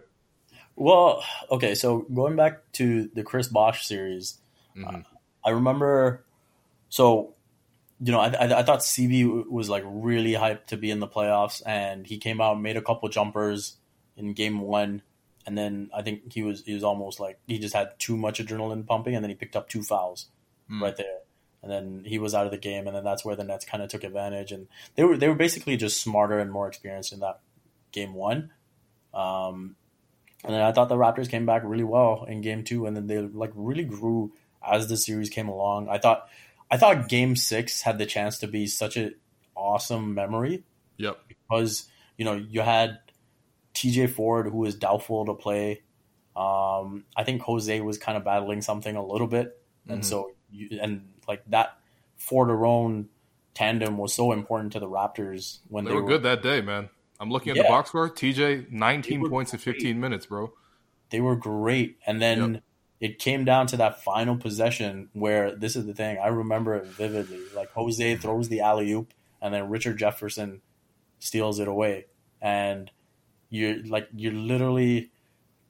Well, okay, so going back to the Chris Bosh series, mm-hmm. uh, I remember. So, you know, I, I, I thought CB was like really hyped to be in the playoffs, and he came out, made a couple jumpers in game one, and then I think he was he was almost like he just had too much adrenaline pumping, and then he picked up two fouls mm. right there, and then he was out of the game, and then that's where the Nets kind of took advantage, and they were they were basically just smarter and more experienced in that game one. Um, and then I thought the Raptors came back really well in game two, and then they like really grew as the series came along. I thought I thought game six had the chance to be such an awesome memory. Yep. Because, you know, you had TJ Ford who was doubtful to play. Um, I think Jose was kind of battling something a little bit. And mm-hmm. so you, and like that Ford Arone tandem was so important to the Raptors when they, they were, were, good that day, man. I'm looking at yeah. the box score. TJ, 19 points in 15 minutes, bro. They were great. And then yep. It came down to that final possession where this is the thing. I remember it vividly. Like Jose throws the alley oop, and then Richard Jefferson steals it away. And you're like, you're literally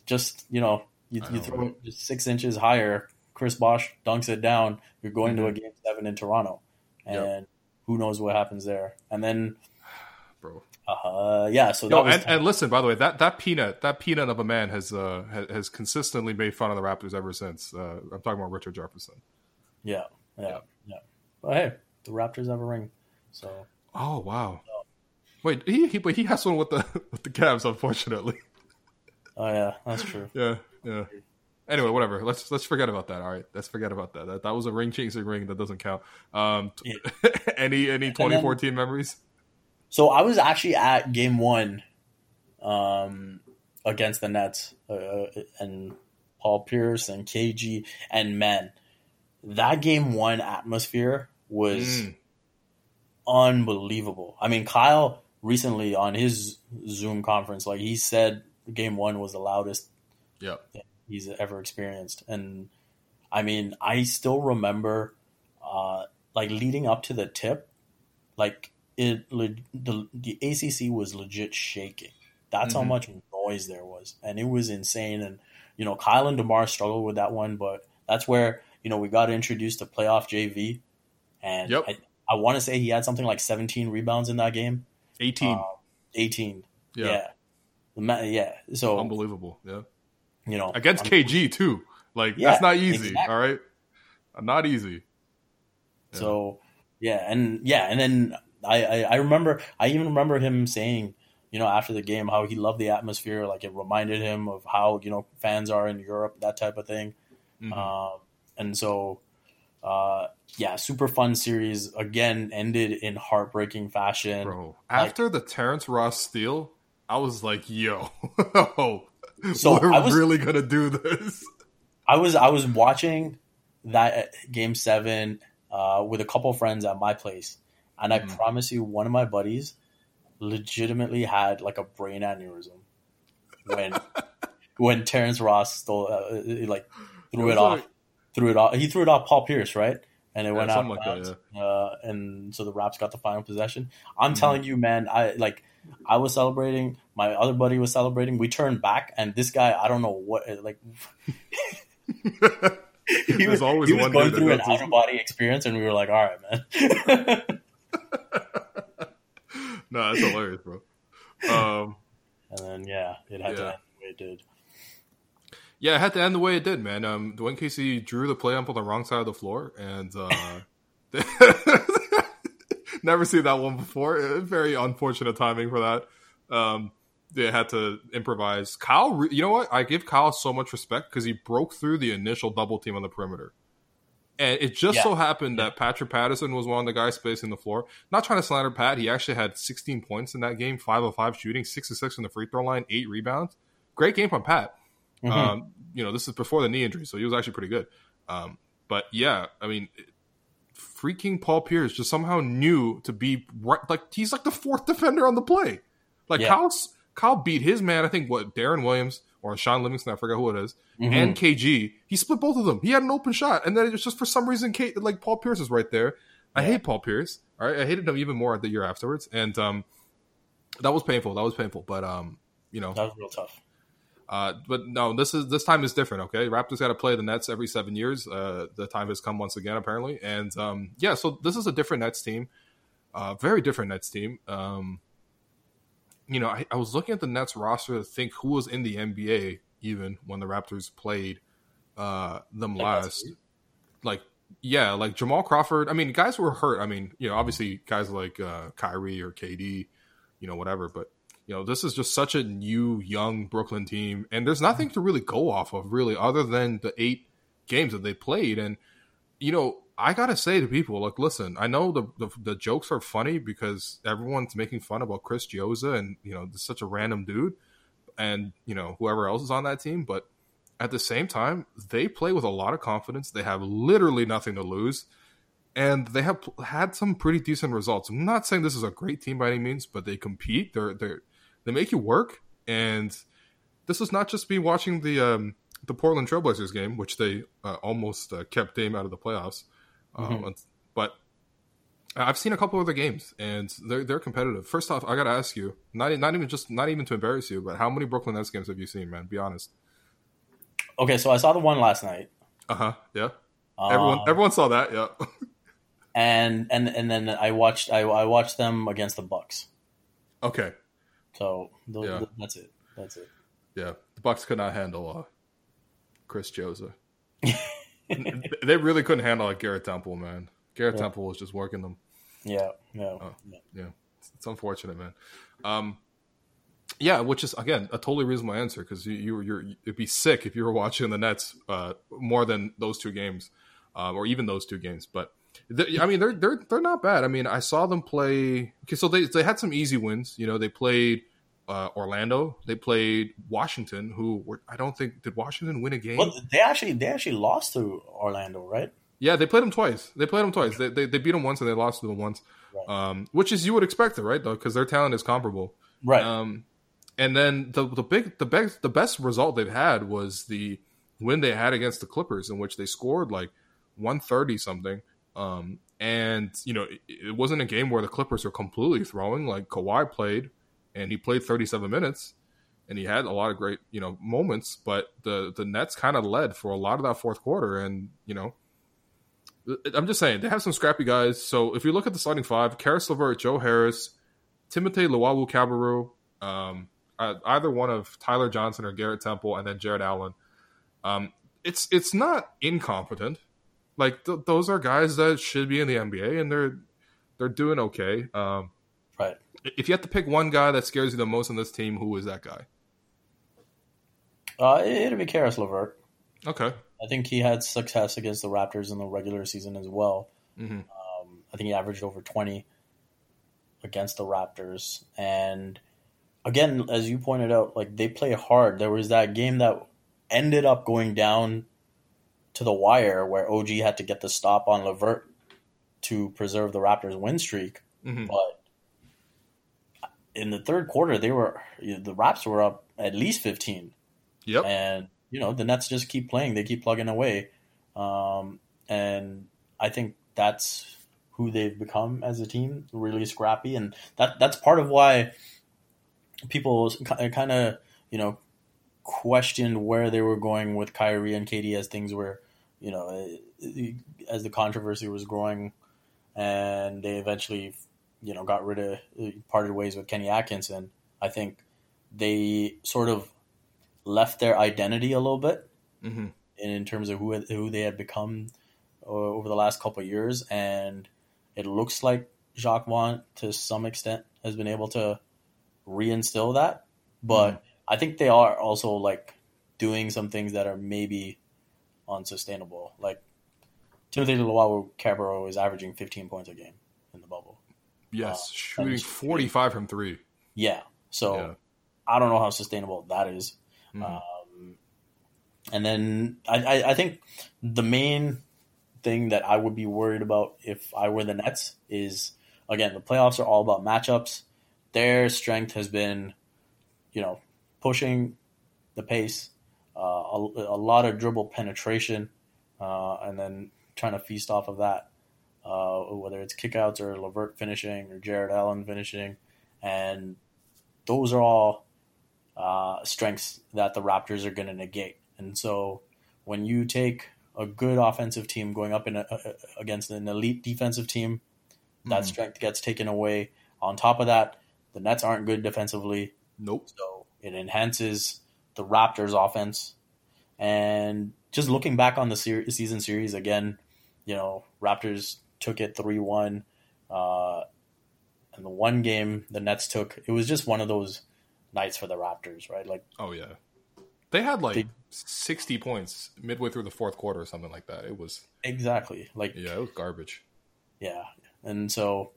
just, you know, you, you throw it just six inches higher. Chris Bosh dunks it down. You're going mm-hmm. to a game seven in Toronto. And yep. who knows what happens there. And then, uh, yeah. So Yo, and, and, listen, by the way, that, that peanut that peanut of a man has uh, has consistently made fun of the Raptors ever since. Uh, I'm talking about Richard Jefferson. Yeah, yeah, yeah. yeah. But hey, the Raptors have a ring. So. Oh wow. So. Wait, he, he but he has one with the [laughs] with the Cavs, unfortunately. Oh yeah, that's true. [laughs] yeah, yeah. Anyway, whatever. Let's let's forget about that. All right, let's forget about that. That, that was a ring chasing ring that doesn't count. Um, yeah. [laughs] any any 2014 then, memories? So I was actually at game one um, against the Nets uh, and Paul Pierce and KG and men. That game one atmosphere was mm. unbelievable. I mean, Kyle recently on his Zoom conference, like he said, game one was the loudest yep. he's ever experienced. And I mean, I still remember, uh, like leading up to the tip, like it the the ACC was legit shaking. That's mm-hmm. how much noise there was, and it was insane. And you know, Kyle and Demar struggled with that one, but that's where you know we got introduced to playoff JV, and yep. I, I want to say he had something like 17 rebounds in that game. 18. Uh, 18. Yeah. yeah. Yeah. So unbelievable. Yeah. You know, against KG too. Like yeah, that's not easy. Exactly. All right. Not easy. Yeah. So yeah, and yeah, and then I, I, I remember I even remember him saying, you know, after the game how he loved the atmosphere, like it reminded him of how you know fans are in Europe, that type of thing. Mm-hmm. Um, and so, uh, yeah, super fun series again ended in heartbreaking fashion. Bro, after like, the Terrence Ross steal, I was like, yo, [laughs] so we're was, really gonna do this. I was I was watching that game seven uh, with a couple friends at my place and mm-hmm. I promise you, one of my buddies legitimately had like a brain aneurysm when [laughs] when Terrence Ross stole uh, uh like threw it, it off, like... threw it off. He threw it off Paul Pierce, right? And it yeah, went out, like that, yeah. uh, and so the Raps got the final possession. I'm mm-hmm. telling you, man, I like I was celebrating. My other buddy was celebrating. We turned back, and this guy, I don't know what, like. [laughs] [laughs] he was always he was going through an out of body experience, and we were like, "All right, man." [laughs] no, that's hilarious, bro. Um, and then yeah, it had yeah. to end the way it did. Yeah, it had to end the way it did, man. Um, Dwane Casey drew the play up on the wrong side of the floor, and uh, [laughs] never seen that one before. Very unfortunate timing for that. Um, they had to improvise. Kyle, you know what? I give Kyle so much respect because he broke through the initial double team on the perimeter. And it just yeah. so happened that Patrick Patterson was one of the guys spacing the floor. Not trying to slander Pat. He actually had 16 points in that game, 5 of 5 shooting, 6 of 6 from the free throw line, 8 rebounds. Great game from Pat. Mm-hmm. Um, you know, this is before the knee injury, so he was actually pretty good. Um, but yeah, I mean, freaking Paul Pierce just somehow knew to be right. Like, he's like the fourth defender on the play. Like, yeah. Kyle's, Kyle beat his man, I think, what, Deron Williams or Shaun Livingston, I forget who it is, mm-hmm. and KG. He split both of them. He had an open shot, and then it was just for some reason, Kate, like Paul Pierce is right there. I hate Paul Pierce. All right, I hated him even more the year afterwards, and um, that was painful. That was painful, but um, you know, that was real tough. Uh, but no, this is this time is different. Okay, Raptors got to play the Nets every seven years. Uh, the time has come once again, apparently, and um, yeah, so this is a different Nets team, uh, very different Nets team. Um, you know, I, I, was looking at the Nets roster to think who was in the NBA even when the Raptors played uh, them last. Like, yeah, like Jamal Crawford. I mean, guys were hurt. I mean, you know, obviously guys like uh, Kyrie or KD, you know, whatever, but you know, this is just such a new, young Brooklyn team, and there's nothing to really go off of, really, other than the eight games that they played. And you know, I gotta say to people, like, listen, I know the, the, the jokes are funny because everyone's making fun about Chris Chiozza, and you know, such a random dude, and you know, whoever else is on that team, but at the same time, they play with a lot of confidence. They have literally nothing to lose and they have had some pretty decent results. I'm not saying this is a great team by any means, but they compete. They're they're they make you work, and this is not just me watching the um, the Portland Trailblazers game, which they uh, almost uh, kept Dame out of the playoffs. Um, mm-hmm. but I've seen a couple other games, and they're they're competitive. First off, I got to ask you, not not even just not even to embarrass you, but how many Brooklyn Nets games have you seen, man? Be honest. Okay, so I saw the one last night. Uh huh. Yeah. Um, everyone everyone saw that. Yeah. [laughs] and and and then I watched I, I watched them against the Bucks. Okay. So yeah. that's it. That's it. Yeah, the Bucks could not handle uh, Chris Chiozza. [laughs] [laughs] they really couldn't handle like Garrett Temple, man. Garrett yeah. Temple was just working them. Yeah, yeah, uh, yeah. yeah. It's, it's, unfortunate, man. Um, yeah, which is again a totally reasonable answer because you, you you're it'd be sick if you were [laughs] watching the Nets uh, more than those two games, um, or even those two games. But I mean, they're they're they're not bad. I mean, I saw them play. Okay, so they they had some easy wins. You know, they played uh, Orlando. They played Washington, who were I don't think did Washington win a game. Well, they actually they actually lost to Orlando, right? Yeah, they played them twice. They played them twice. They they, they beat them once and they lost to them once. Right. Um, which is you would expect it, right? Though, because their talent is comparable, right? Um, and then the the big the best the best result they've had was the win they had against the Clippers, in which they scored like one thirty something. Um, and you know, it, it, wasn't a game where the Clippers were completely throwing. Like Kawhi played, and he played 37 minutes, and he had a lot of great you know moments. But the the Nets kind of led for a lot of that fourth quarter, and you know, I'm just saying they have some scrappy guys. So if you look at the starting five, Caris LeVert, Joe Harris, Timothé Luwawu-Cabarrot, um, uh, either one of Tyler Johnson or Garrett Temple, and then Jarrett Allen. Um, it's it's not incompetent. Like th- those are guys that should be in the NBA, and they're they're doing okay. Um, right. If you have to pick one guy that scares you the most on this team, who is that guy? Uh, it'll be Caris LeVert. Okay. I think he had success against the Raptors in the regular season as well. Mm-hmm. Um, I think he averaged over 20 against the Raptors. And again, as you pointed out, like they play hard. There was that game that ended up going down to the wire where OG had to get the stop on LeVert to preserve the Raptors' win streak. Mm-hmm. But in the third quarter, they were the Raps were up at least fifteen. Yep. And you know the Nets just keep playing; they keep plugging away, um, and I think that's who they've become as a team. Really scrappy, and that that's part of why people kind of you know questioned where they were going with Kyrie and KD as things were, you know, as the controversy was growing, and they eventually, you know, got rid of parted ways with Kenny Atkinson. I think they sort of left their identity a little bit mm-hmm. in terms of who who they had become uh, over the last couple of years, and it looks like Jacque Vaughn to some extent has been able to reinstill that, but. Mm I think they are also like doing some things that are maybe unsustainable. Like Timothé Luwawu-Cabarrot is averaging 15 points a game in the bubble. Yes, uh, shooting 45 from three. Yeah. So yeah. I don't know how sustainable that is. Mm-hmm. Um, and then I, I, I think the main thing that I would be worried about if I were the Nets is again the playoffs are all about matchups. Their strength has been, you know, pushing the pace, uh, a, a, lot of dribble penetration, uh, and then trying to feast off of that. Uh, whether it's kickouts or LeVert finishing or Jarrett Allen finishing, and those are all uh, strengths that the Raptors are going to negate. And so when you take a good offensive team going up in a, a, against an elite defensive team, that mm-hmm. strength gets taken away. On top of that, the Nets aren't good defensively. Nope. So it enhances the Raptors' offense. And just looking back on the ser- season series again, you know, Raptors took it 3 1. Uh, and the one game the Nets took, it was just one of those nights for the Raptors, right? Like, oh, yeah. They had like they, 60 points midway through the fourth quarter or something like that. It was exactly like, yeah, it was garbage. Yeah. And so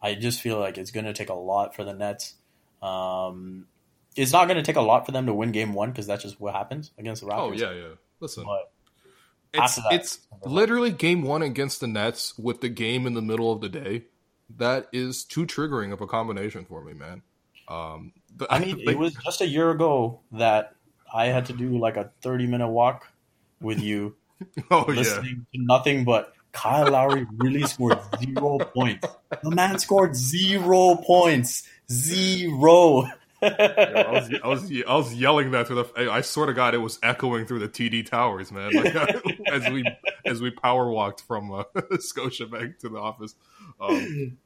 I just feel like it's going to take a lot for the Nets. Um, it's not going to take a lot for them to win game one because that's just what happens against the Raptors. Oh, yeah, yeah. Listen. But it's, that, it's literally game one against the Nets with the game in the middle of the day. That is too triggering of a combination for me, man. Um, the, I mean, [laughs] it was just a year ago that I had to do like a 30 minute walk with you, [laughs] oh, listening yeah. to nothing but Kyle Lowry really scored zero points. The man scored zero points. Zero. I, was, I, was, I was yelling that to the. I swear to God, it was echoing through the TD towers, man. Like, [laughs] as we as we power walked from uh, [laughs] Scotiabank to the office. Um,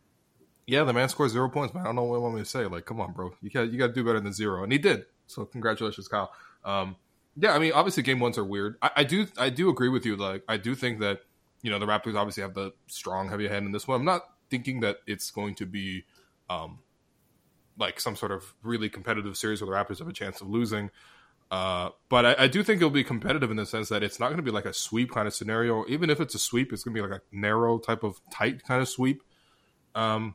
yeah, the man scored zero points, man. I don't know what you want me to say. Like, come on, bro. You got you got to do better than zero, and he did. So, congratulations, Kyle. Um, yeah, I mean, obviously, game ones are weird. I, I do I do agree with you. Like, I do think that you know the Raptors obviously have the strong heavy hand in this one. I'm not thinking that it's going to be um, like some sort of really competitive series where the Raptors have a chance of losing. Uh, but I, I, do think it'll be competitive in the sense that it's not going to be like a sweep kind of scenario. Even if it's a sweep, it's going to be like a narrow type of tight kind of sweep. Um,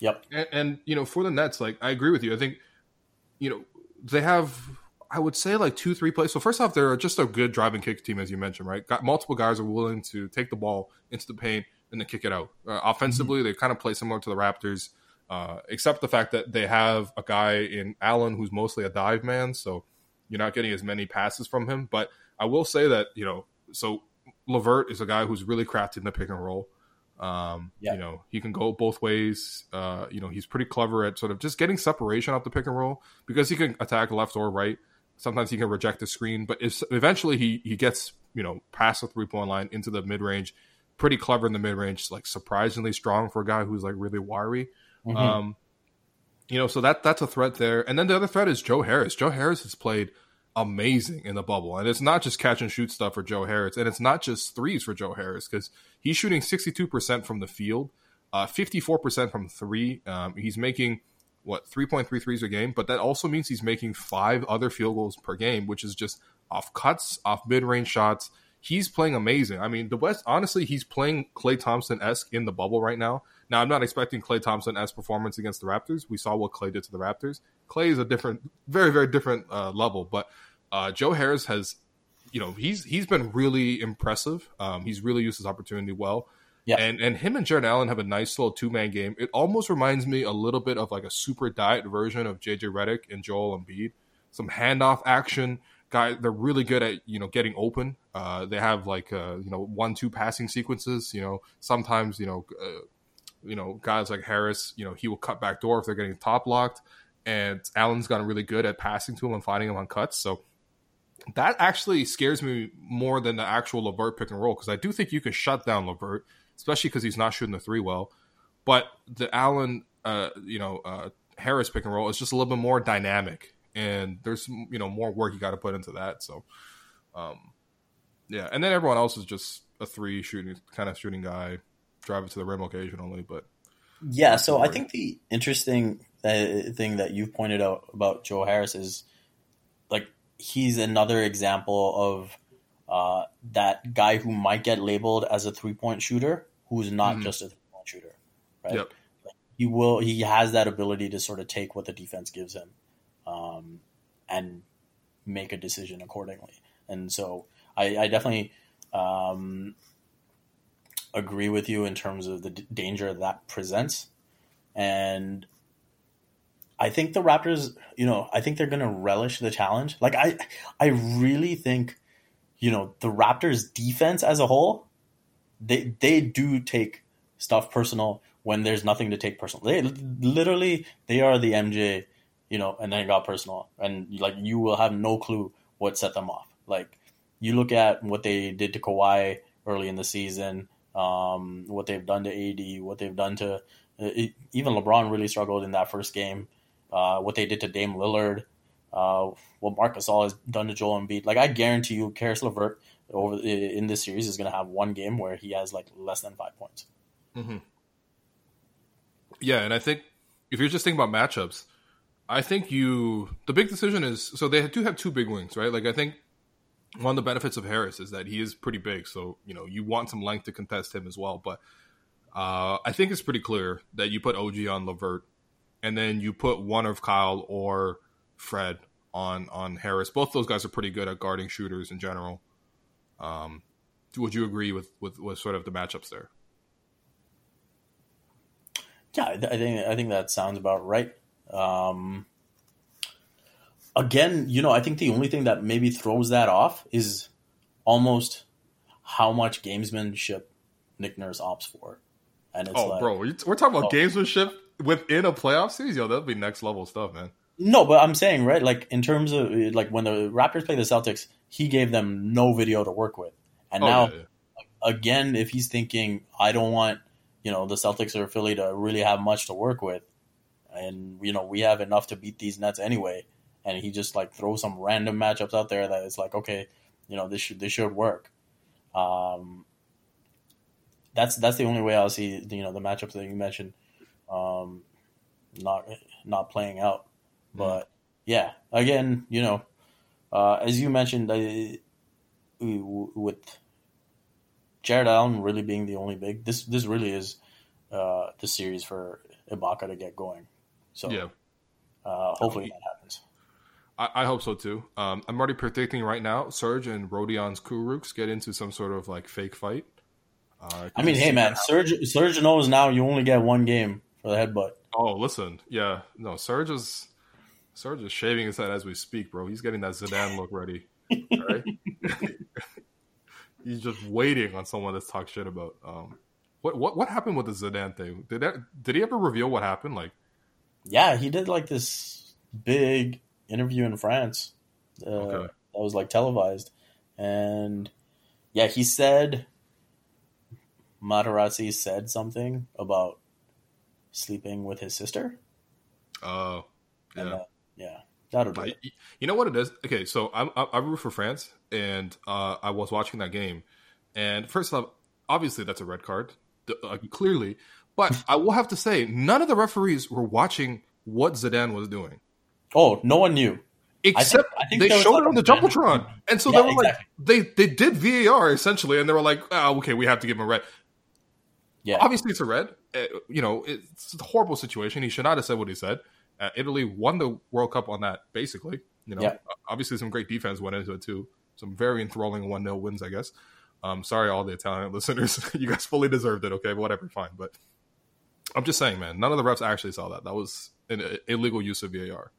yep. And, and, you know, for the Nets, like I agree with you. I think you know they have. I would say like two, three plays. So first off, they're just a good driving kick team, as you mentioned, right? Got multiple guys are willing to take the ball into the paint and then kick it out. Uh, offensively, mm-hmm. they kind of play similar to the Raptors. Uh, except the fact that they have a guy in Allen who's mostly a dive man, so you're not getting as many passes from him. But I will say that you know, so LeVert is a guy who's really crafted in the pick and roll. Um, yeah. You know, he can go both ways. Uh, you know, he's pretty clever at sort of just getting separation off the pick and roll because he can attack left or right. Sometimes he can reject the screen, but if, eventually he he gets you know past the three point line into the mid range. Pretty clever in the mid range, like surprisingly strong for a guy who's like really wiry. Mm-hmm. Um, you know, so that that's a threat there. And then the other threat is Joe Harris. Joe Harris has played amazing in the bubble, and it's not just catch and shoot stuff for Joe Harris, and it's not just threes for Joe Harris because he's shooting sixty two percent from the field, fifty four percent from three. Um, he's making what 3.3 threes a game, but that also means he's making five other field goals per game, which is just off cuts, off mid range shots. He's playing amazing. I mean, the West, honestly, he's playing Klay Thompson esque in the bubble right now. Now, I'm not expecting Klay Thompson as performance against the Raptors. We saw what Klay did to the Raptors. Klay is a different, very, very different uh, level. But uh, Joe Harris has, you know, he's he's been really impressive. Um, he's really used his opportunity well. Yeah. And and him and Jarrett Allen have a nice little two man game. It almost reminds me a little bit of like a super diet version of JJ Redick and Joel Embiid. Some handoff action. Guy, they're really good at you know getting open. Uh, they have like uh, you know one two passing sequences. You know sometimes you know uh, you know, guys like Harris, you know, he will cut back door if they're getting top locked. And Allen's gotten really good at passing to him and finding him on cuts. So that actually scares me more than the actual LeVert pick and roll because I do think you can shut down LeVert, especially because he's not shooting the three well. But the Allen, uh, you know, uh, Harris pick and roll is just a little bit more dynamic, and there's you know more work you got to put into that. So, um, yeah, and then everyone else is just a three shooting kind of shooting guy drive it to the rim occasionally, but yeah. So I think the interesting uh, thing that you've pointed out about Joe Harris is like he's another example of uh, that guy who might get labeled as a three point shooter who's not mm-hmm. just a three point shooter, right? Yep. he will. He has that ability to sort of take what the defense gives him, um, and make a decision accordingly. And so I, I definitely um, agree with you in terms of the d- danger that presents. And I think the Raptors, you know, I think they're going to relish the challenge. Like I I really think, you know, the Raptors defense as a whole, they they do take stuff personal when there's nothing to take personal. They literally they are the MJ you know, and then it got personal, and like you will have no clue what set them off. Like you look at what they did to Kawhi early in the season, um, what they've done to AD, what they've done to it, even LeBron really struggled in that first game. Uh, what they did to Dame Lillard, uh, what Marc Gasol has done to Joel Embiid. Like I guarantee you, Caris LeVert over in this series is going to have one game where he has like less than five points. Mm-hmm. Yeah, and I think if you're just thinking about matchups, I think you the big decision is so they do have two big wings, right? Like I think one of the benefits of Harris is that he is pretty big, so you know you want some length to contest him as well. But uh, I think it's pretty clear that you put OG on LeVert, and then you put one of Kyle or Fred on on Harris. Both those guys are pretty good at guarding shooters in general. Um, would you agree with, with with sort of the matchups there? Yeah, I think I think that sounds about right. Um, again, you know, I think the only thing that maybe throws that off is almost how much gamesmanship Nick Nurse opts for. And it's oh, like, bro, we're talking about oh. gamesmanship within a playoff series. Yo, that'd be next level stuff, man. No, but I'm saying right, like in terms of like when the Raptors play the Celtics, he gave them no video to work with, and oh, now yeah, yeah. again, if he's thinking, I don't want you know the Celtics or Philly to really have much to work with, and you know we have enough to beat these Nets anyway, and he just like throws some random matchups out there that it's like okay, you know this should this should work. Um, that's that's the only way I'll see you know the matchups that you mentioned, um, not not playing out. Mm-hmm. But yeah, again, you know, uh, as you mentioned, uh, with Jarrett Allen really being the only big, this this really is uh, the series for Ibaka to get going. So yeah, uh, hopefully that happens. I, I hope so too. Um, I'm already predicting right now. Serge and Rodions Kurucs get into some sort of like fake fight. Uh, I mean, hey man, Serge Serge knows now you only get one game for the headbutt. Oh, listen, yeah, no, Serge is Serge is shaving his head as we speak, bro. He's getting that Zidane look ready. Right? [laughs] He's just waiting on someone to talk shit about. Um, what what what happened with the Zidane thing? Did that did he ever reveal what happened? Like, yeah, he did like this big interview in France. Uh, okay. That was like televised, and yeah, he said Materazzi said something about sleeping with his sister. Oh, yeah. Uh, yeah, that'll do. It. You know what it is? Okay, so I, I, I root for France, and uh, I was watching that game, and first off, obviously that's a red card, uh, clearly. But [laughs] I will have to say, none of the referees were watching what Zidane was doing. Oh, no one knew. Except I think, I think they showed it on the jumbotron, and so yeah, they were exactly. like, they they did VAR essentially, and they were like, oh, okay, we have to give him a red. Yeah, obviously it's a red. Uh, you know, it's a horrible situation. He should not have said what he said. Uh, Italy won the World Cup on that, basically. You know, yeah. obviously some great defense went into it too. Some very enthralling one 0 wins, I guess. Um, sorry, all the Italian [laughs] listeners, [laughs] you guys fully deserved it. Okay, whatever, fine. But I'm just saying, man, none of the refs actually saw that. That was an illegal use of VAR.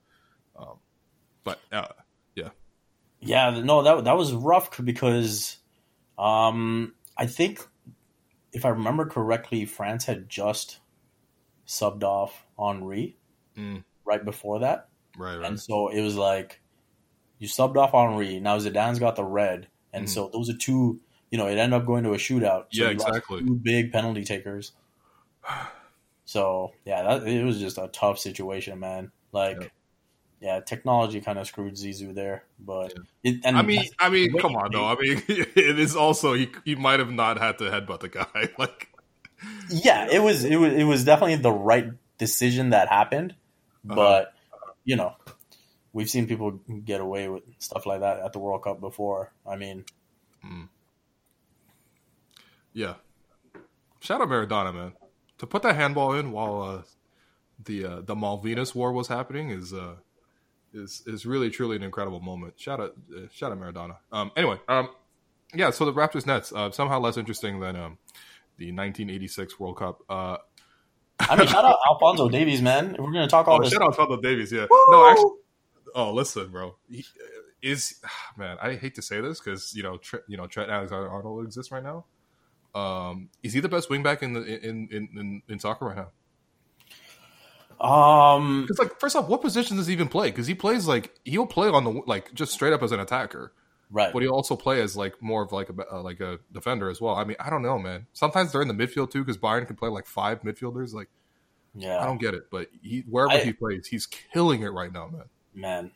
Um, but uh, yeah, yeah, no, that that was rough because um, I think if I remember correctly, France had just subbed off Henri mm. right before that. Right, right. And so it was like you subbed off Henri. Now Zidane's got the red, and mm. so those are two. You know, it ended up going to a shootout. So yeah, exactly. Two big penalty takers. [sighs] So yeah, that, it was just a tough situation, man. Like, yeah, yeah technology kind of screwed Zizou there, but it, I mean, I mean, come on, though. I mean, [laughs] it is also he, he might have not had to headbutt the guy. [laughs] like, yeah, it was it was it was definitely the right decision that happened. Uh-huh. But you know, we've seen people get away with stuff like that at the World Cup before. I mean, mm. yeah. Shout out Maradona, man. To put that handball in while uh, the uh, the Malvinas War was happening is uh, is is really truly an incredible moment. Shout out, uh, shout out Maradona. Um, anyway, um, yeah. So the Raptors Nets uh, somehow less interesting than um, the 1986 World Cup. Uh, I mean, shout out Alfonso [laughs] Davies, man. If we're gonna talk all oh, this. Shout out Alfonso Davies, yeah. Woo! No, actually, oh, listen, bro. He, is [sighs] man, I hate to say this because you know, Tre- you know, Trent Alexander Arnold exists right now. Um, is he the best wingback in the in in in, in soccer right now? Um, Because like, first off, what position does he even play? Because he plays like he'll play on the like just straight up as an attacker, right. but he'll also play as like more of like a uh, like a defender as well. I mean, I don't know, man. Sometimes they're in the midfield too, because Bayern can play like five midfielders. Like, Yeah, I don't get it, but he wherever I- he plays, he's killing it right now, man. man.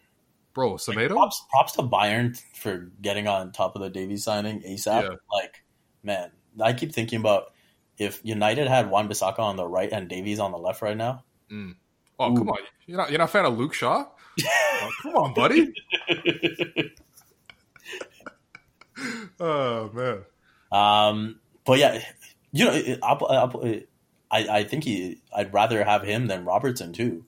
Bro, Like, Semedo, props, props to Bayern for getting on top of the Davies signing ASAP. Yeah. Like, man, I keep thinking about if United had Wan-Bissaka on the right and Davies on the left right now. Oh come on, you're not you're not a fan of Luke Shaw? [laughs] Oh, come on, buddy. [laughs] Oh man. um, but yeah, you know, I'll, I'll, I I think he. I'd rather have him than Robertson too.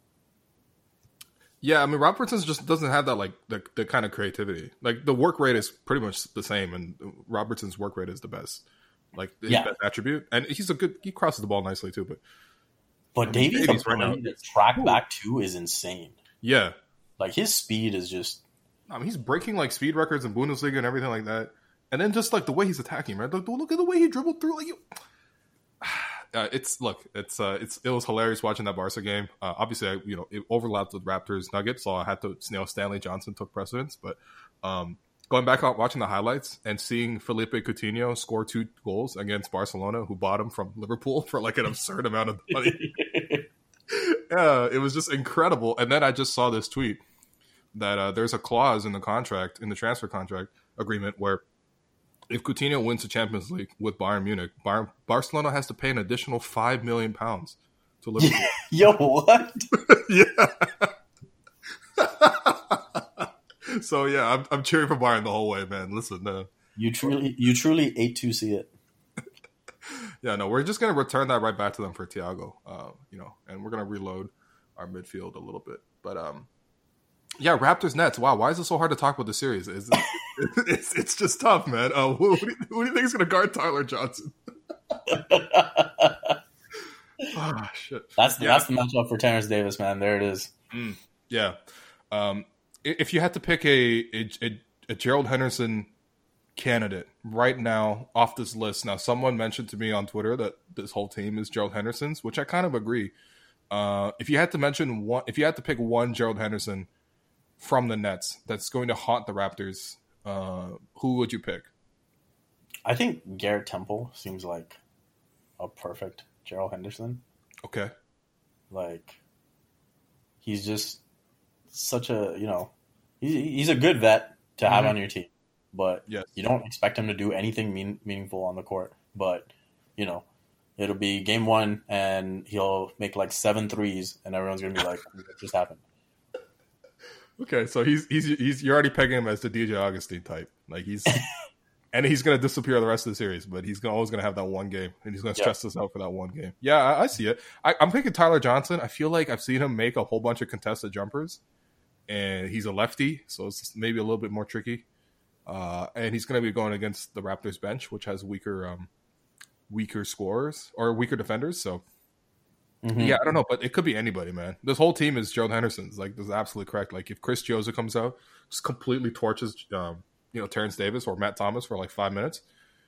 Yeah, I mean Robertson just doesn't have that like the, the kind of creativity. Like the work rate is pretty much the same, and Robertson's work rate is the best, like his Yeah. best attribute. And he's a good. He crosses the ball nicely too. But But mean, Davies' Davies right now- track back two is insane. yeah, Like his speed is just I mean he's breaking like speed records in Bundesliga and everything like that. And then just like the way he's attacking, right? Look, look at the way he dribbled through. Like you, [sighs] uh, it's look, it's uh, it's it was hilarious watching that Barca game. Uh, obviously, I, you know, it overlapped with Raptors Nuggets, so I had to. You know, Stanley Johnson took precedence, but um, going back out watching the highlights and seeing Felipe Coutinho score two goals against Barcelona, who bought him from Liverpool [laughs] for like an absurd amount of money. [laughs] yeah, it was just incredible. And then I just saw this tweet that uh, there's a clause in the contract, in the transfer contract agreement, where if Coutinho wins the Champions League with Bayern Munich, Bayern, Barcelona has to pay an additional five million pounds to Liverpool. [laughs] yo what? yeah. So yeah, I'm, I'm cheering for Bayern the whole way, man. Listen, uh, You truly you truly ate to see it. [laughs] yeah, no, we're just gonna return that right back to them for Thiago, uh, you know, and we're gonna reload our midfield a little bit. But um, yeah, Raptors Nets. Wow, why is it so hard to talk about the series? It's [laughs] it's, it's just tough, man. Uh, who, who, do you, who do you think is gonna guard Tyler Johnson? [laughs] Ah, shit. That's the, Yeah. that's the matchup for Terence Davis, man. There it is. Yeah. Um, if you had to pick a, a, a, a Gerald Henderson candidate right now off this list, now someone mentioned to me on Twitter that this whole team is Gerald Henderson's, which I kind of agree. Uh, if you had to mention one, if you had to pick one Gerald Henderson from the Nets that's going to haunt the Raptors, uh, who would you pick? I think Garrett Temple seems like a perfect Gerald Henderson. Okay. Like he's just such a you know he's, he's a good vet to have Mhm. on your team, but Yes. you don't expect him to do anything mean, meaningful on the court. But you know it'll be game one and he'll make like seven threes, and everyone's gonna be like, [laughs] "What just happened?" Okay, so he's he's he's you're already pegging him as the DJ Augustine type. Like he's [laughs] and he's gonna disappear the rest of the series, but he's gonna, always gonna have that one game, and he's gonna Yeah. stress us out for that one game. Yeah, I, I see it. I, I'm picking Tyler Johnson. I feel like I've seen him make a whole bunch of contested jumpers, and he's a lefty, so it's maybe a little bit more tricky. Uh, and he's gonna be going against the Raptors bench, which has weaker um, weaker scorers or weaker defenders. So Mhm. yeah, I don't know, but it could be anybody, man. This whole team is Gerald Henderson's. Like, this is absolutely correct. Like, if Chris Chiozza comes out, just completely torches, um, you know, Terence Davis or Matt Thomas for like five minutes,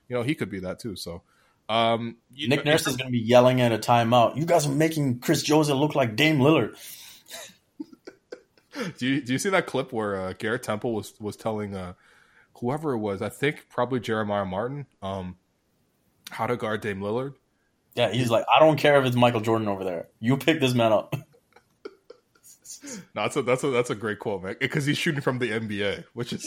you know, he could be that too. So, um, Nick Nurse is going to be yelling at a timeout. You guys are making Chris Chiozza look like Dame Lillard. Do you do you see that clip where uh, Garrett Temple was was telling uh, whoever it was, I think probably Jeremiah Martin, um, how to guard Dame Lillard? Yeah, he's like, I don't care if it's Michael Jordan over there. You pick this man up. [laughs] No, that's a that's a that's a great quote, man. Because he's shooting from the NBA, which is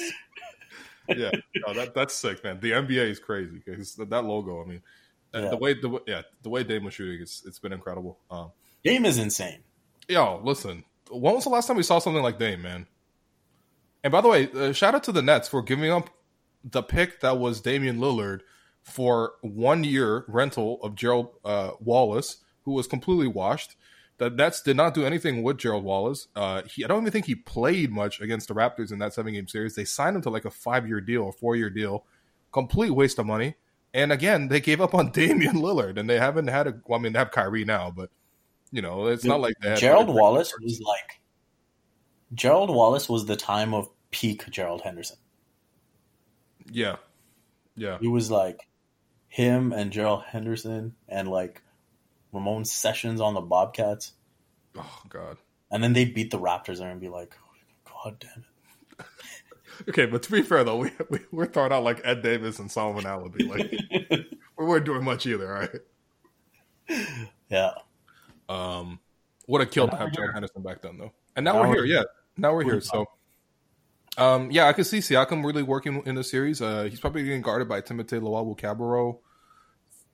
yeah, no, that that's sick, man. The NBA is crazy because that logo. I mean, Yeah. the way the yeah the way Dame was shooting, it's it's been incredible. Um, Dame is insane. yo, listen, when was the last time we saw something like Dame, man? And by the way, uh, shout out to the Nets for giving up the pick that was Damian Lillard for one year rental of Gerald uh, Wallace, who was completely washed. The Nets did not do anything with Gerald Wallace. Uh, he, I don't even think he played much against the Raptors in that seven game series. They signed him to like a five year deal, a four year deal, complete waste of money. And again, they gave up on [laughs] Damian Lillard, and they haven't had a. Well, I mean, they have Kyrie now, but you know, it's not like had Gerald Wallace was like, Gerald Wallace was the time of peak Gerald Henderson. Yeah, yeah, He was like him and Gerald Henderson and like Ramon Sessions on the Bobcats. Oh God. And then they beat the Raptors there and be like, God damn it. [laughs] okay, but to be fair though, we, we we're throwing out like Ed Davis and Solomon Alabi. Like [laughs] we weren't doing much either, right? Yeah. Um, would have killed to have Jordan Henderson back then though. And now, now we're, we're here. Yeah, now we're here. So, um, yeah, I can see Siakam really working in the series. Uh, he's probably getting guarded by Timothé Luwawu-Cabarrot.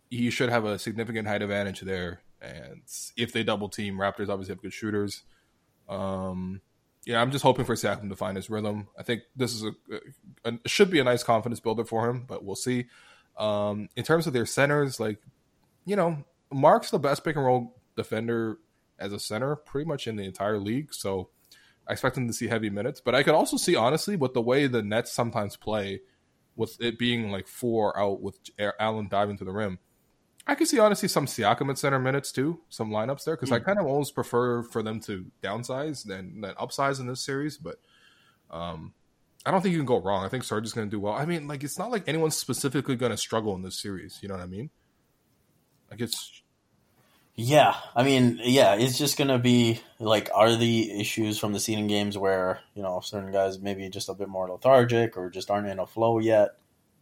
He should have a significant height advantage there. And if they double team, Raptors obviously have good shooters. Um, yeah, I'm just hoping for Siakam to find his rhythm. I think this is a, a, a should be a nice confidence builder for him, but we'll see. Um, in terms of their centers, like you know, Marc's the best pick and roll defender as a center, pretty much in the entire league. So I expect him to see heavy minutes. But I could also see, honestly, with the way the Nets sometimes play, with it being like four out with Allen diving to the rim, I could see honestly some Siakam at center minutes too, some lineups there because mm. I kind of almost prefer for them to downsize than than upsize in this series. But um, I don't think you can go wrong. I think Serge is going to do well. I mean, like it's not like anyone's specifically going to struggle in this series. You know what I mean? Like it's yeah, I mean, yeah, it's just gonna be like, are the issues from the seeding games where you know certain guys maybe just a bit more lethargic or just aren't in a flow yet?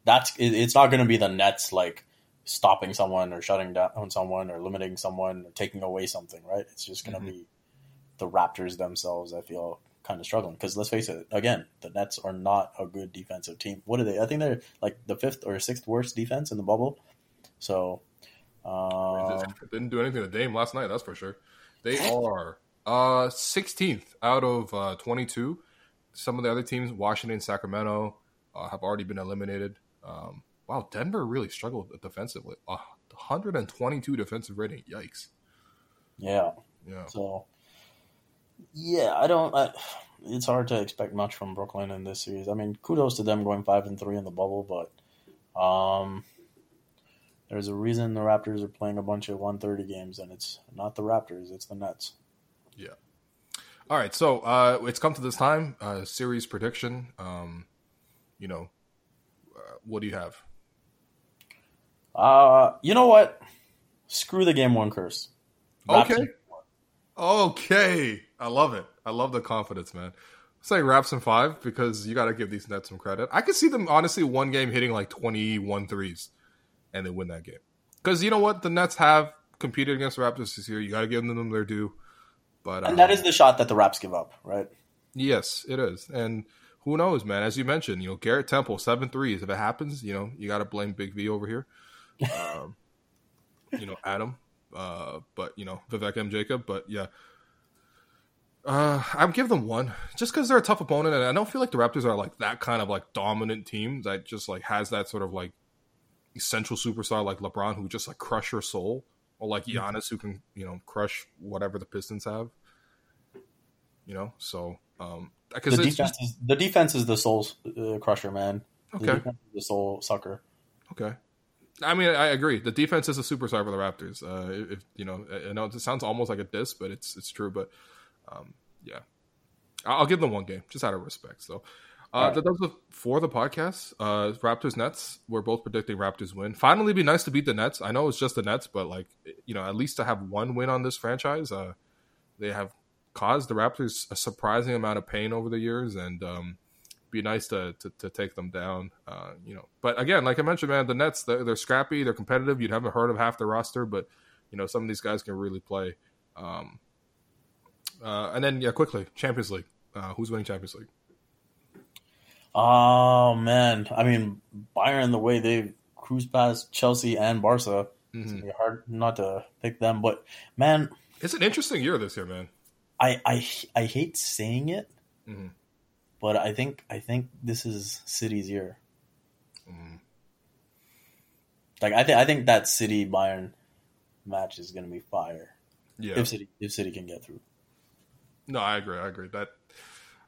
That's it's not gonna be the Nets like stopping someone or shutting down someone or limiting someone or taking away something, right? It's just gonna mm-hmm. be the Raptors themselves. I feel kind of struggling because let's face it, again, the Nets are not a good defensive team. What are they? I think they're like the fifth or sixth worst defense in the bubble. So uh, didn't do anything to Dame last night, that's for sure. They are uh 16th out of uh, 22. Some of the other teams, Washington, Sacramento, uh, have already been eliminated. Um, wow, Denver really struggled defensively. Uh, 122 defensive rating. Yikes. Yeah. Yeah. So, yeah, I don't. I, it's hard to expect much from Brooklyn in this series. I mean, kudos to them going five and three in the bubble, but um, there's a reason the Raptors are playing a bunch of 130 games, and it's not the Raptors, it's the Nets. Yeah. All right, so uh, it's come to this time. Uh, series prediction. Um, you know, uh, what do you have? Uh, you know what? Screw the game one curse. okay. Okay. I love it. I love the confidence, man. Say Raps in five because you got to give these Nets some credit. I could see them honestly one game hitting like 21 threes and they win that game. Because you know what, the Nets have competed against the Raptors this year. You got to give them their due. But and um, that is the shot that the Raps give up, right? Yes, it is. And who knows, man? As you mentioned, you know Garrett Temple seven threes. If it happens, you know you got to blame Big V over here. [laughs] Um, you know Adam, uh, but you know Vivek M Jacob. But yeah, uh, I would give them one just because they're a tough opponent, and I don't feel like the Raptors are like that kind of like dominant team that just like has that sort of like essential superstar like LeBron who just like crush your soul, or like mm-hmm. Giannis who can you know crush whatever the Pistons have. You know, so um, because the defense just... is the defense is the soul uh, crusher, man. Okay, the, the soul sucker. Okay. I mean, I agree. The defense is a superstar for the Raptors. Uh, if you know, I know it sounds almost like a diss, but it's it's true. But um, yeah, I'll give them one game just out of respect. So, uh, right. That does it for the podcast. Uh, Raptors Nets. We're both predicting Raptors win. Finally, be nice to beat the Nets. I know it's just the Nets, but like you know, at least to have one win on this franchise. Uh, they have caused the Raptors a surprising amount of pain over the years, and um, be nice to, to, to take them down. Uh, you know, but again, like I mentioned, man, the Nets they're, they're, scrappy, they're competitive. You haven't heard of half the roster, but you know some of these guys can really play. Um, uh, and then yeah, quickly Champions League. Uh, who's winning Champions League? Oh man, I mean Bayern the way they cruise past Chelsea and Barca, mm-hmm. it's hard not to pick them. But man, it's an interesting year this year, man. I I I hate saying it, mm-hmm. but I think I think this is City's year. Mm-hmm. Like I think I think that City Bayern match is going to be fire. Yeah, if City if City can get through. No, I agree. I agree that.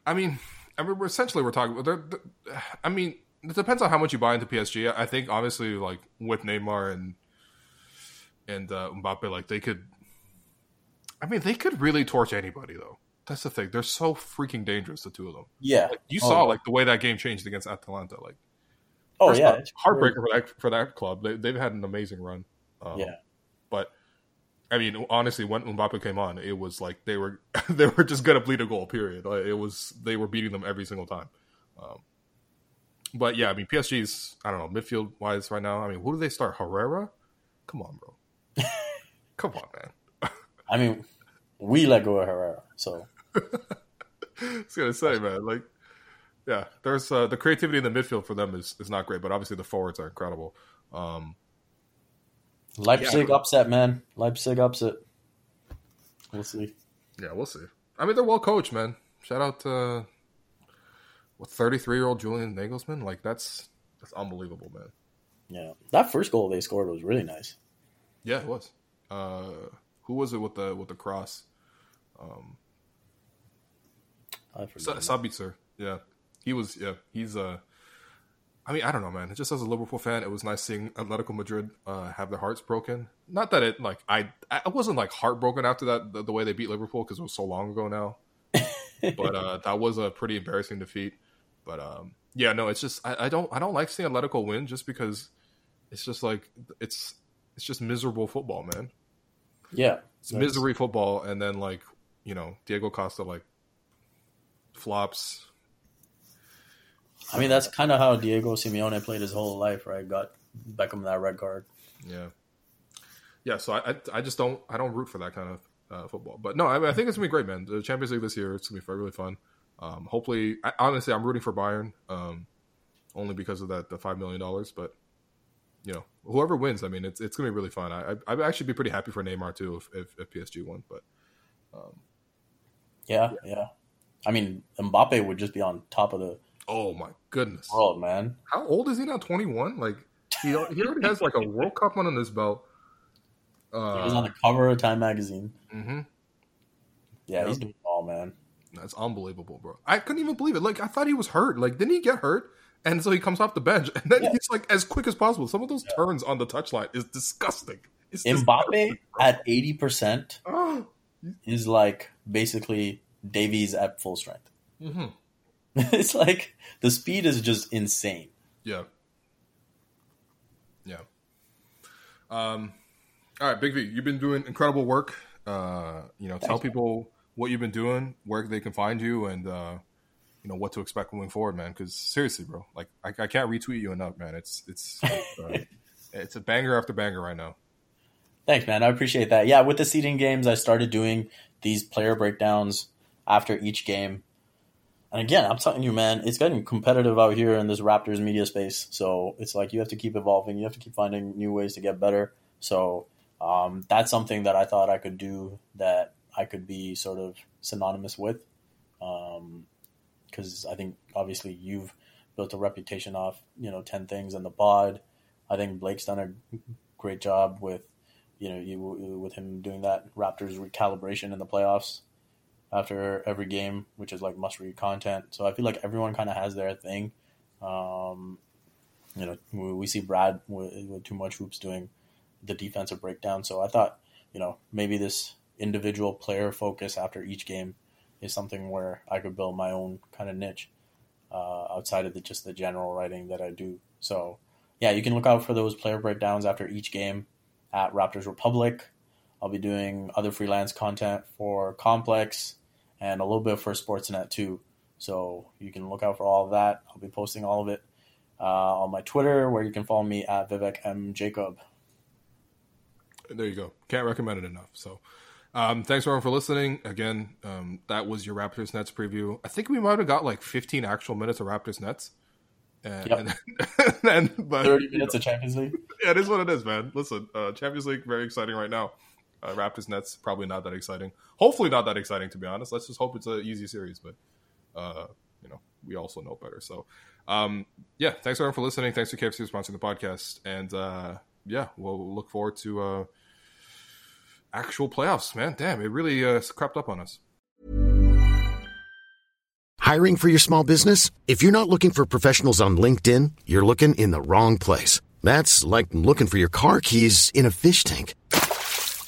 I mean, I mean, we're essentially we're talking. They're, they're, I mean, it depends on how much you buy into PSG. I think obviously, like with Neymar and and uh, Mbappe, like they could. I mean, they could really torch anybody though. That's the thing. They're so freaking dangerous, the two of them. Yeah, like, you oh, saw like the way that game changed against Atalanta. Like, oh yeah, heartbreaker for that for that club. They, they've had an amazing run. Um, yeah, I mean, honestly, when Mbappe came on, it was like they were [laughs] they were just gonna bleed a goal. Period. Like, it was they were beating them every single time. Um, but yeah, I mean, PSG's I don't know midfield wise right now. I mean, who do they start? Herrera? Come on, bro. [laughs] Come on, man. [laughs] I mean, we let go of Herrera, so. I was gonna say, man, like, yeah, there's uh, the creativity in the midfield for them is is not great, but obviously the forwards are incredible. Um, Leipzig yeah. upset, man. Leipzig upset. We'll see. Yeah, we'll see. I mean, they're well coached, man. Shout out to what thirty three year old Julian Nagelsmann. Like that's that's unbelievable, man. Yeah, that first goal they scored was really nice. Yeah, it was. Uh, who was it with the with the cross? Um, I forgot. Sabitzer. Yeah, he was. Yeah, he's uh I mean, I don't know, man. Just as a Liverpool fan, it was nice seeing Atletico Madrid uh, have their hearts broken. Not that it like I I wasn't like heartbroken after that the, the way they beat Liverpool because it was so long ago now. [laughs] but uh, that was a pretty embarrassing defeat. But um, yeah, no, it's just I, I, don't I don't like seeing Atletico win just because it's just like it's it's just miserable football, man. Yeah, it's nice. misery football, and then like you know Diego Costa like flops I mean, that's kind of how Diego Simeone played his whole life, right? Got Beckham that red card. Yeah, yeah. So I, I, I just don't, I don't root for that kind of uh, football. But no, I, mean, I think it's gonna be great, man. The Champions League this year, it's gonna be really fun. Um, hopefully, I, honestly, I'm rooting for Bayern, um, only because of that the five million dollars. But you know, whoever wins, I mean, it's it's gonna be really fun. I I'd actually be pretty happy for Neymar too if if, if PSG won. But um, yeah, yeah, yeah. I mean, Mbappe would just be on top of the Oh my goodness, world man! How old is he now? Twenty one. Like he he already has like a World Cup one on his belt. Uh, he was on the cover of Time magazine. Mm-hmm. Yeah, yep. he's doing it all man. That's unbelievable, bro. I couldn't even believe it. Like I thought he was hurt. Like didn't he get hurt? And so he comes off the bench, [laughs] and then yeah. he's like as quick as possible. Some of those yeah. turns on the touchline is disgusting. It's Mbappe disgusting, at eighty percent [gasps] is like basically Davies at full strength. Mm-hmm. [laughs] it's like the speed is just insane. Yeah. Yeah. Um, all right, Big V, you've been doing incredible work. Uh, you know, tell people what you've been doing, where they can find you, and uh, you know what to expect moving forward, man. Because seriously, bro, like I, I, can't retweet you enough, man. It's it's [laughs] it's, uh, it's a banger after banger right now. Thanks, man. I appreciate that. Yeah, with the seeding games, I started doing these player breakdowns after each game. And again, I'm telling you, man, it's getting competitive out here in this Raptors media space. So it's like you have to keep evolving. You have to keep finding new ways to get better. So um, that's something that I thought I could do that I could be sort of synonymous with. Because um, I think obviously you've built a reputation off, you know, 10 things in the pod. I think Blake's done a great job with, you know, you, with him doing that Raptors recalibration in the playoffs after every game, which is like must read content. So I feel like everyone kind of has their thing. Um, you know, we, we see Brad with, with, too much hoops doing the defensive breakdown. So I thought, you know, maybe this individual player focus after each game is something where I could build my own kind of niche uh, outside of the, just the general writing that I do. So yeah, you can look out for those player breakdowns after each game at Raptors Republic. I'll be doing other freelance content for Complex and a little bit for Sportsnet too. So you can look out for all of that. I'll be posting all of it uh, on my Twitter, where you can follow me at Vivek M Jacob. There you go. Can't recommend it enough. So, um, thanks everyone for listening. Again, um, that was your Raptors Nets preview. I think we might have got like 15 actual minutes of Raptors Nets. And, yep. [laughs] and, [laughs] and but, 30 minutes you know, of Champions League. [laughs] Yeah, it is what it is, man. Listen, uh, Champions League very exciting right now. Uh, Raptors Nets probably not that exciting. Hopefully not that exciting to be honest. Let's just hope it's an easy series, but uh, you know we also know better. So um, yeah, thanks everyone for listening. Thanks to KFC for sponsoring the podcast, and uh, yeah, we'll look forward to uh, actual playoffs. Man, damn, it really uh, crept up on us. Hiring for your small business? If you're not looking for professionals on LinkedIn, you're looking in the wrong place. That's like looking for your car keys in a fish tank.